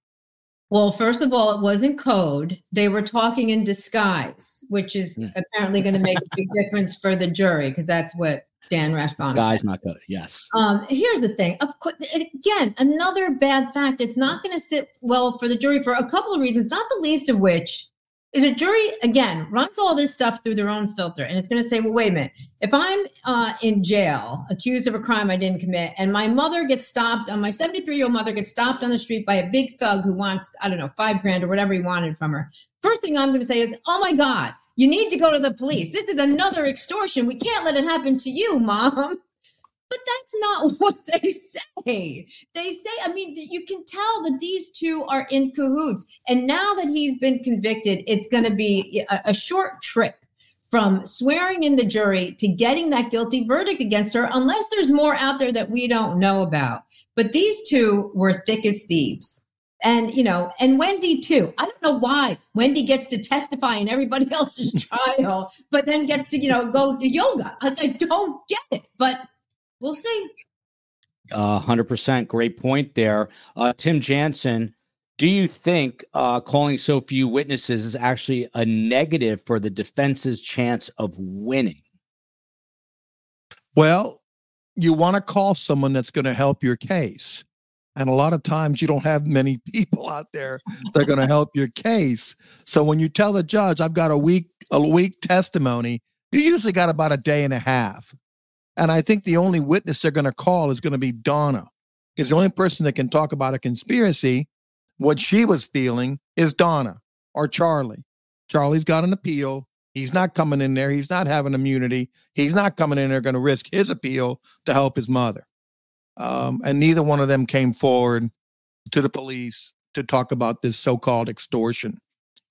Well, first of all, it wasn't code. They were talking in disguise, which is Mm. apparently going to make a big difference for the jury because that's what Dan Rashbaum Guy's said. not good. Yes. Um, here's the thing. Of course, again, another bad fact. It's not going to sit well for the jury for a couple of reasons, not the least of which is a jury again runs all this stuff through their own filter, and it's going to say, "Well, wait a minute. If I'm uh, in jail, accused of a crime I didn't commit, and my mother gets stopped, and my 73 year old mother gets stopped on the street by a big thug who wants, I don't know, five grand or whatever he wanted from her, first thing I'm going to say is, "Oh my God." You need to go to the police. This is another extortion. We can't let it happen to you, mom. But that's not what they say. They say, I mean, you can tell that these two are in cahoots. And now that he's been convicted, it's going to be a, a short trip from swearing in the jury to getting that guilty verdict against her, unless there's more out there that we don't know about. But these two were thick as thieves. And, you know, and Wendy too. I don't know why Wendy gets to testify in everybody else's trial, but then gets to, you know, go to yoga. I, I don't get it, but we'll see. Uh, 100% great point there. Uh, Tim Jansen, do you think uh, calling so few witnesses is actually a negative for the defense's chance of winning? Well, you want to call someone that's going to help your case. And a lot of times you don't have many people out there that are going to help your case. So when you tell the judge, I've got a week, a week testimony, you usually got about a day and a half. And I think the only witness they're going to call is going to be Donna, because the only person that can talk about a conspiracy, what she was feeling, is Donna or Charlie. Charlie's got an appeal. He's not coming in there. He's not having immunity. He's not coming in there going to risk his appeal to help his mother. Um, and neither one of them came forward to the police to talk about this so called extortion.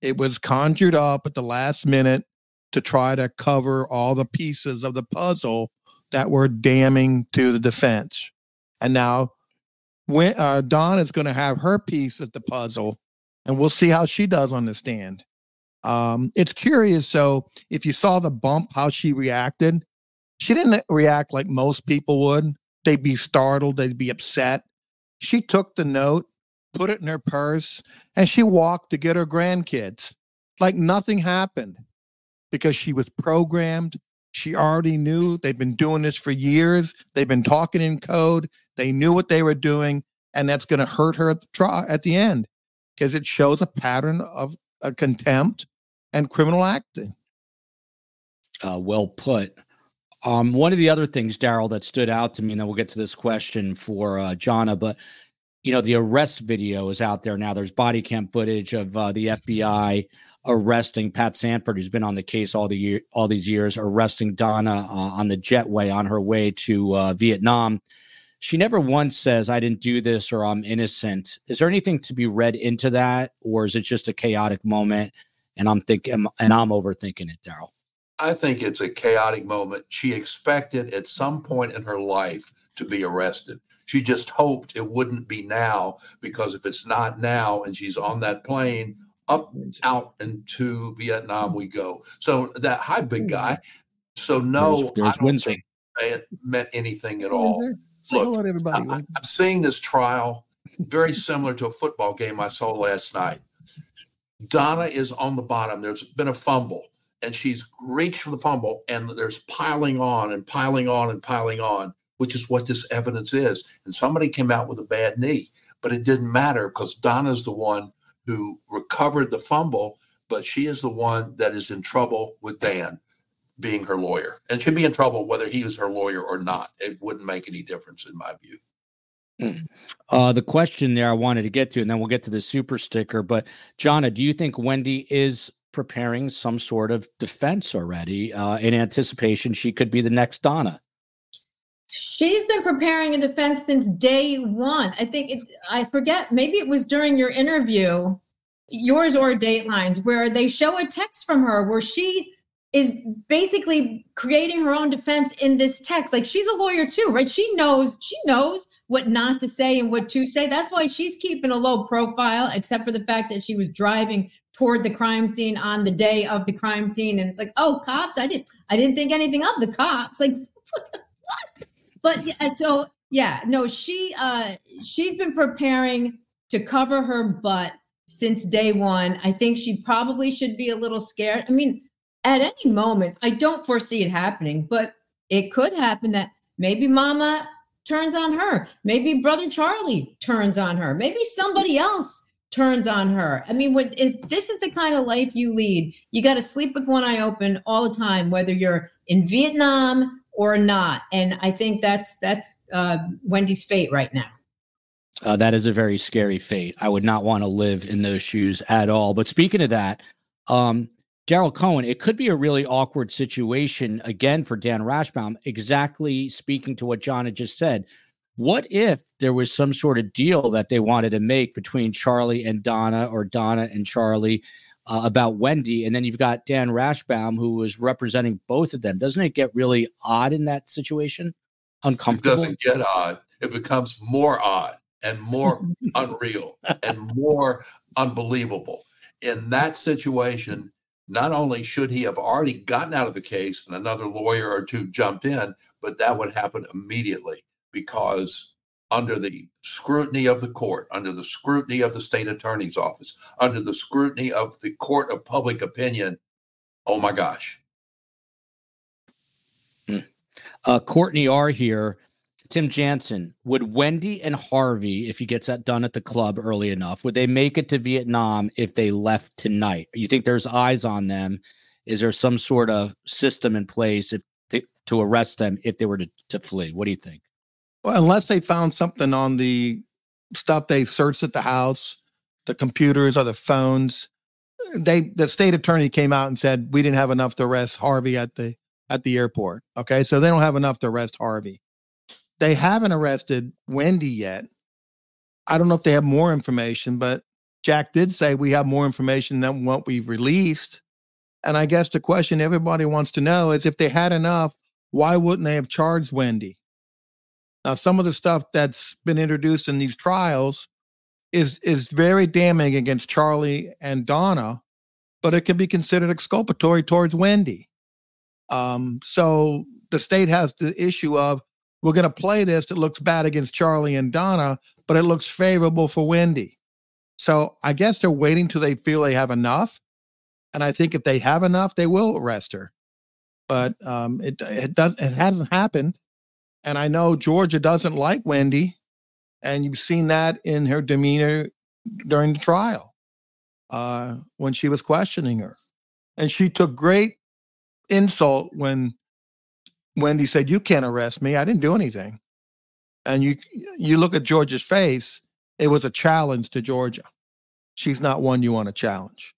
It was conjured up at the last minute to try to cover all the pieces of the puzzle that were damning to the defense. And now when, uh, Dawn is going to have her piece of the puzzle, and we'll see how she does on the stand. Um, it's curious. So, if you saw the bump, how she reacted, she didn't react like most people would. They'd be startled, they'd be upset. She took the note, put it in her purse, and she walked to get her grandkids like nothing happened because she was programmed. She already knew they've been doing this for years. They've been talking in code. They knew what they were doing, and that's going to hurt her at the, try, at the end because it shows a pattern of a contempt and criminal acting. Uh, well put. Um, one of the other things, Daryl, that stood out to me, and then we'll get to this question for uh, Jonna, but you know, the arrest video is out there now. There's body cam footage of uh, the FBI arresting Pat Sanford, who's been on the case all the year, all these years, arresting Donna uh, on the jetway on her way to uh, Vietnam. She never once says, "I didn't do this" or "I'm innocent." Is there anything to be read into that, or is it just a chaotic moment? And I'm thinking, and I'm overthinking it, Daryl. I think it's a chaotic moment. She expected at some point in her life to be arrested. She just hoped it wouldn't be now because if it's not now and she's on that plane, up out into Vietnam we go. So that hi big hmm. guy. So no, There's- there's I don't think it meant anything at all. Mm-hmm. Say Look, hello to everybody. I, I'm seeing this trial very similar to a football game I saw last night. Donna is on the bottom. There's been a fumble, and she's reached for the fumble, and there's piling on and piling on and piling on, which is what this evidence is. And somebody came out with a bad knee, but it didn't matter because Donna's the one who recovered the fumble, but she is the one that is in trouble with Dan being her lawyer and should be in trouble whether he was her lawyer or not. It wouldn't make any difference in my view. Uh, the question there I wanted to get to, and then we'll get to the super sticker. But Jonna, do you think Wendy is preparing some sort of defense already uh, in anticipation she could be the next Donna? She's been preparing a defense since day one. I think it, I forget, maybe it was during your interview, yours or Datelines, where they show a text from her where she is basically creating her own defense in this text. Like she's a lawyer too, right? She knows, she knows what not to say and what to say. That's why she's keeping a low profile, except for the fact that she was driving toward the crime scene on the day of the crime scene. And it's like, oh, cops, I didn't I didn't think anything of the cops. Like what? But yeah, so yeah, no, she uh she's been preparing to cover her butt since day one. I think she probably should be a little scared. I mean, at any moment, I don't foresee it happening, but it could happen that maybe mama turns on her. Maybe brother Charlie turns on her. Maybe somebody else turns on her. I mean, when if this is the kind of life you lead, you got to sleep with one eye open all the time, whether you're in Vietnam or not. And I think that's that's uh, Wendy's fate right now. Uh, that is a very scary fate. I would not want to live in those shoes at all. But speaking of that, um, Daryl Cohen, it could be a really awkward situation again for Dan Rashbaum. Exactly speaking to what John had just said. What if there was some sort of deal that they wanted to make between Charlie and Donna or Donna and Charlie uh, about Wendy? And then you've got Dan Rashbaum who was representing both of them. Doesn't it get really odd in that situation? It Uncomfortable. doesn't get odd. It becomes more odd and more unreal and more unbelievable. In that situation, not only should he have already gotten out of the case and another lawyer or two jumped in, but that would happen immediately because under the scrutiny of the court, under the scrutiny of the state attorney's office, under the scrutiny of the court of public opinion, oh my gosh. uh, Courtney R here. Tim Jansen, would Wendy and Harvey, if he gets that done at the club early enough, would they make it to Vietnam if they left tonight? You think there's eyes on them? Is there some sort of system in place if they, to arrest them if they were to, to flee? What do you think? Unless they found something on the stuff they searched at the house, the computers or the phones, they the state attorney came out and said we didn't have enough to arrest Harvey at the at the airport. Okay, so they don't have enough to arrest Harvey. They haven't arrested Wendy yet. I don't know if they have more information, but Jack did say we have more information than what we've released. And I guess the question everybody wants to know is if they had enough, why wouldn't they have charged Wendy? Now, some of the stuff that's been introduced in these trials is is very damning against Charlie and Donna, but it can be considered exculpatory towards Wendy. Um, so the state has the issue of we're going to play this that looks bad against Charlie and Donna, but it looks favorable for Wendy. So I guess they're waiting till they feel they have enough, and I think if they have enough, they will arrest her. But um, it it does it hasn't happened, and I know Georgia doesn't like Wendy, and you've seen that in her demeanor during the trial uh, when she was questioning her, and she took great insult when Wendy said, "You can't arrest me. I didn't do anything." And you you look at Georgia's face; it was a challenge to Georgia. She's not one you want to challenge.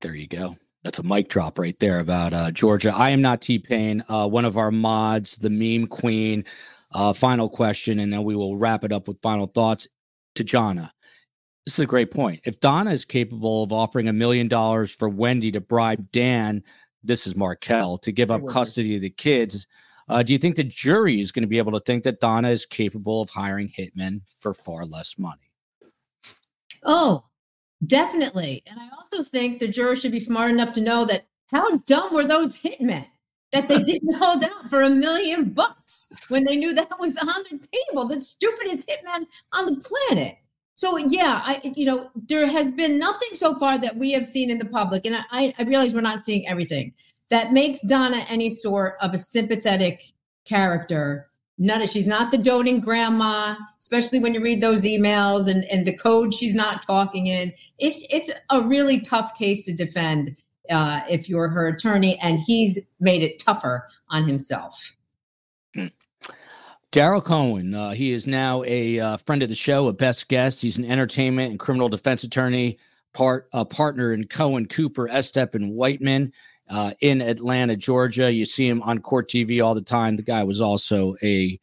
There you go. That's a mic drop right there about uh, Georgia. I am not T Pain, uh, one of our mods, the meme queen. Uh, final question, and then we will wrap it up with final thoughts to Jonna. This is a great point. If Donna is capable of offering a million dollars for Wendy to bribe Dan, this is Markel, to give up custody of the kids. Uh, do you think the jury is going to be able to think that Donna is capable of hiring hitmen for far less money? Oh, definitely. And I also think the jurors should be smart enough to know that how dumb were those hitmen that they didn't hold out for a million bucks when they knew that was on the table, the stupidest hitman on the planet. So yeah, I you know there has been nothing so far that we have seen in the public, and I, I realize we're not seeing everything that makes Donna any sort of a sympathetic character. None of she's not the doting grandma, especially when you read those emails and, and the code she's not talking in. It's it's a really tough case to defend uh, if you're her attorney, and he's made it tougher on himself. Daryl Cohen, uh, he is now a uh, friend of the show, a best guest. He's an entertainment and criminal defense attorney, part a partner in Cohen Cooper, Estep, and Whiteman uh, in Atlanta, Georgia. You see him on court TV all the time. The guy was also a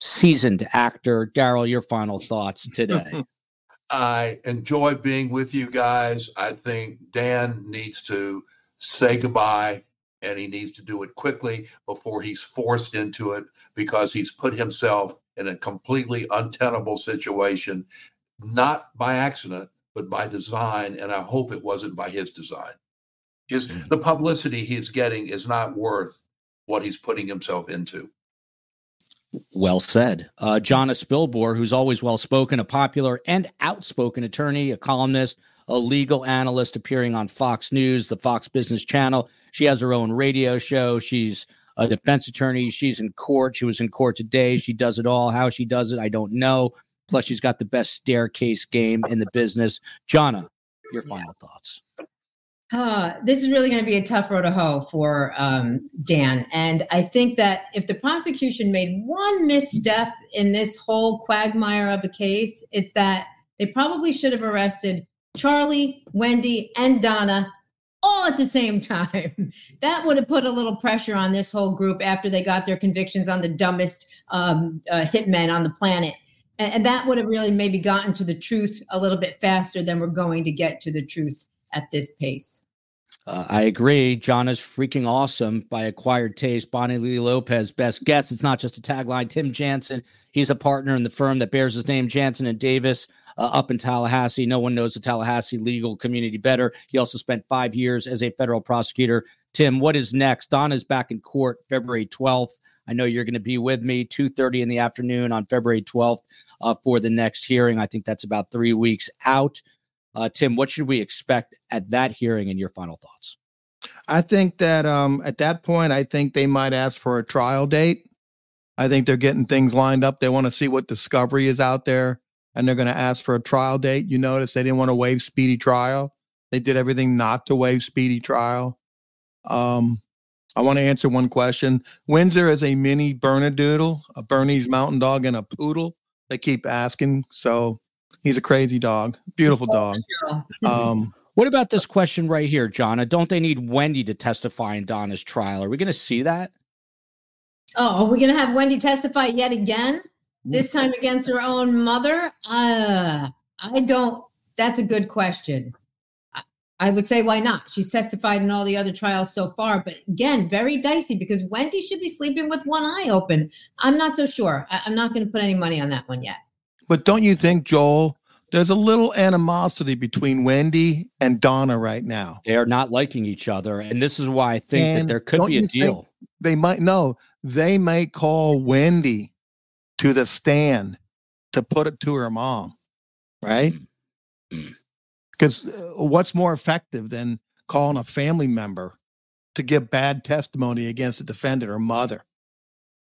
seasoned actor. Daryl, your final thoughts today? I enjoy being with you guys. I think Dan needs to say goodbye and he needs to do it quickly before he's forced into it because he's put himself in a completely untenable situation, not by accident, but by design. And I hope it wasn't by his design. His, the publicity he's getting is not worth what he's putting himself into. Well said. Uh, Jonna Spilbor, who's always well spoken, a popular and outspoken attorney, a columnist, a legal analyst appearing on Fox News, the Fox Business Channel. She has her own radio show. She's a defense attorney. She's in court. She was in court today. She does it all. How she does it, I don't know. Plus, she's got the best staircase game in the business. Jonna, your final thoughts. Uh, this is really going to be a tough road to hoe for um, Dan. And I think that if the prosecution made one misstep in this whole quagmire of a case, it's that they probably should have arrested Charlie, Wendy, and Donna all at the same time. that would have put a little pressure on this whole group after they got their convictions on the dumbest um, uh, hitmen on the planet. And, and that would have really maybe gotten to the truth a little bit faster than we're going to get to the truth at this pace. Uh, I agree. John is freaking awesome by acquired taste. Bonnie Lee Lopez, best guess. It's not just a tagline. Tim Jansen, he's a partner in the firm that bears his name, Jansen and Davis, uh, up in Tallahassee. No one knows the Tallahassee legal community better. He also spent five years as a federal prosecutor. Tim, what is next? Donna's back in court February 12th. I know you're going to be with me 2:30 in the afternoon on February 12th uh, for the next hearing. I think that's about three weeks out. Uh, Tim, what should we expect at that hearing and your final thoughts? I think that um, at that point, I think they might ask for a trial date. I think they're getting things lined up. They want to see what discovery is out there, and they're going to ask for a trial date. You notice they didn't want to waive speedy trial. They did everything not to waive speedy trial. Um, I want to answer one question. Windsor is a mini Bernedoodle, a Bernese Mountain Dog, and a poodle. They keep asking, so he's a crazy dog, beautiful dog. Um, What about this question right here, Jonna? Don't they need Wendy to testify in Donna's trial? Are we going to see that? Oh, are we going to have Wendy testify yet again? This time against her own mother? Uh, I don't. That's a good question. I, I would say why not? She's testified in all the other trials so far, but again, very dicey because Wendy should be sleeping with one eye open. I'm not so sure. I, I'm not going to put any money on that one yet. But don't you think, Joel, there's a little animosity between Wendy and Donna right now? They are not liking each other. And this is why I think that And there could be a deal. They might no, they may call Wendy to the stand to put it to her mom, right? Mm. Because uh, what's more effective than calling a family member to give bad testimony against a defendant or mother?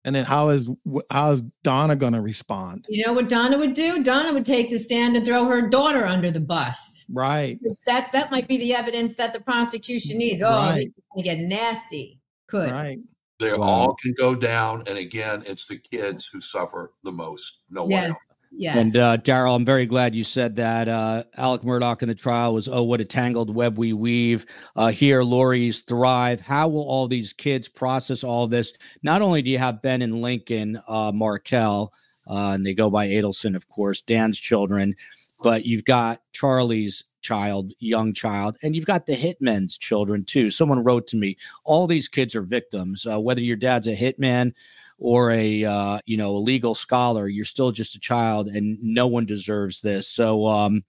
And then how is how is Donna going to respond? You know what Donna would do? Donna would take the stand and throw her daughter under the bus. Right. That that might be the evidence that the prosecution needs. Oh, Right. this is going to get nasty. Could. Right. They all can go down. And again, it's the kids who suffer the most. No one else. Yes. And uh, Daryl, I'm very glad you said that. Uh, Alex Murdaugh in the trial was, oh, what a tangled web we weave. Uh, here, Lori's thrive. How will all these kids process all this? Not only do you have Ben and Lincoln, uh, Markel, uh, and they go by Adelson, of course, Dan's children, but you've got Charlie's child, young child, and you've got the hitmen's children too. Someone wrote to me, all these kids are victims. Uh, whether your dad's a hitman or a uh, you know a legal scholar, you're still just a child, and no one deserves this. So um,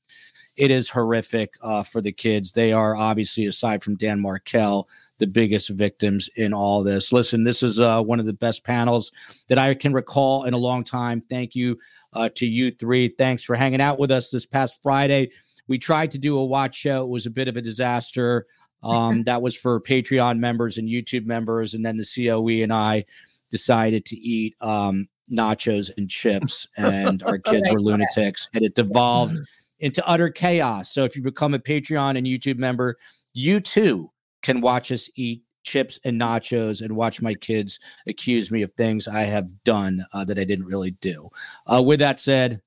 it is horrific uh, for the kids. They are obviously, aside from Dan Markel, the biggest victims in all this. Listen, this is uh, one of the best panels that I can recall in a long time. Thank you uh, to you three. Thanks for hanging out with us this past Friday. We tried to do a watch show. It was a bit of a disaster. Um, that was for Patreon members and YouTube members. And then the COE and I decided to eat um, nachos and chips, and our kids were lunatics. And it devolved into utter chaos. So if you become a Patreon and YouTube member, you too can watch us eat chips and nachos and watch my kids accuse me of things I have done uh, that I didn't really do. Uh, with that said,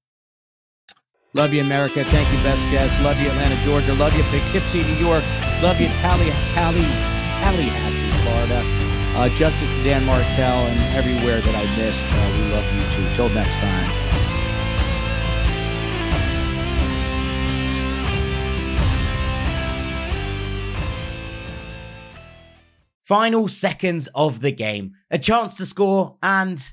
love you, America. Thank you, best guests. Love you, Atlanta, Georgia. Love you, Poughkeepsie, New York. Love you, Tally, Tally, Tallahassee, Florida. Uh, justice to Dan Markel and everywhere that I missed. Uh, we love you too. Till next time. Final seconds of the game, a chance to score, and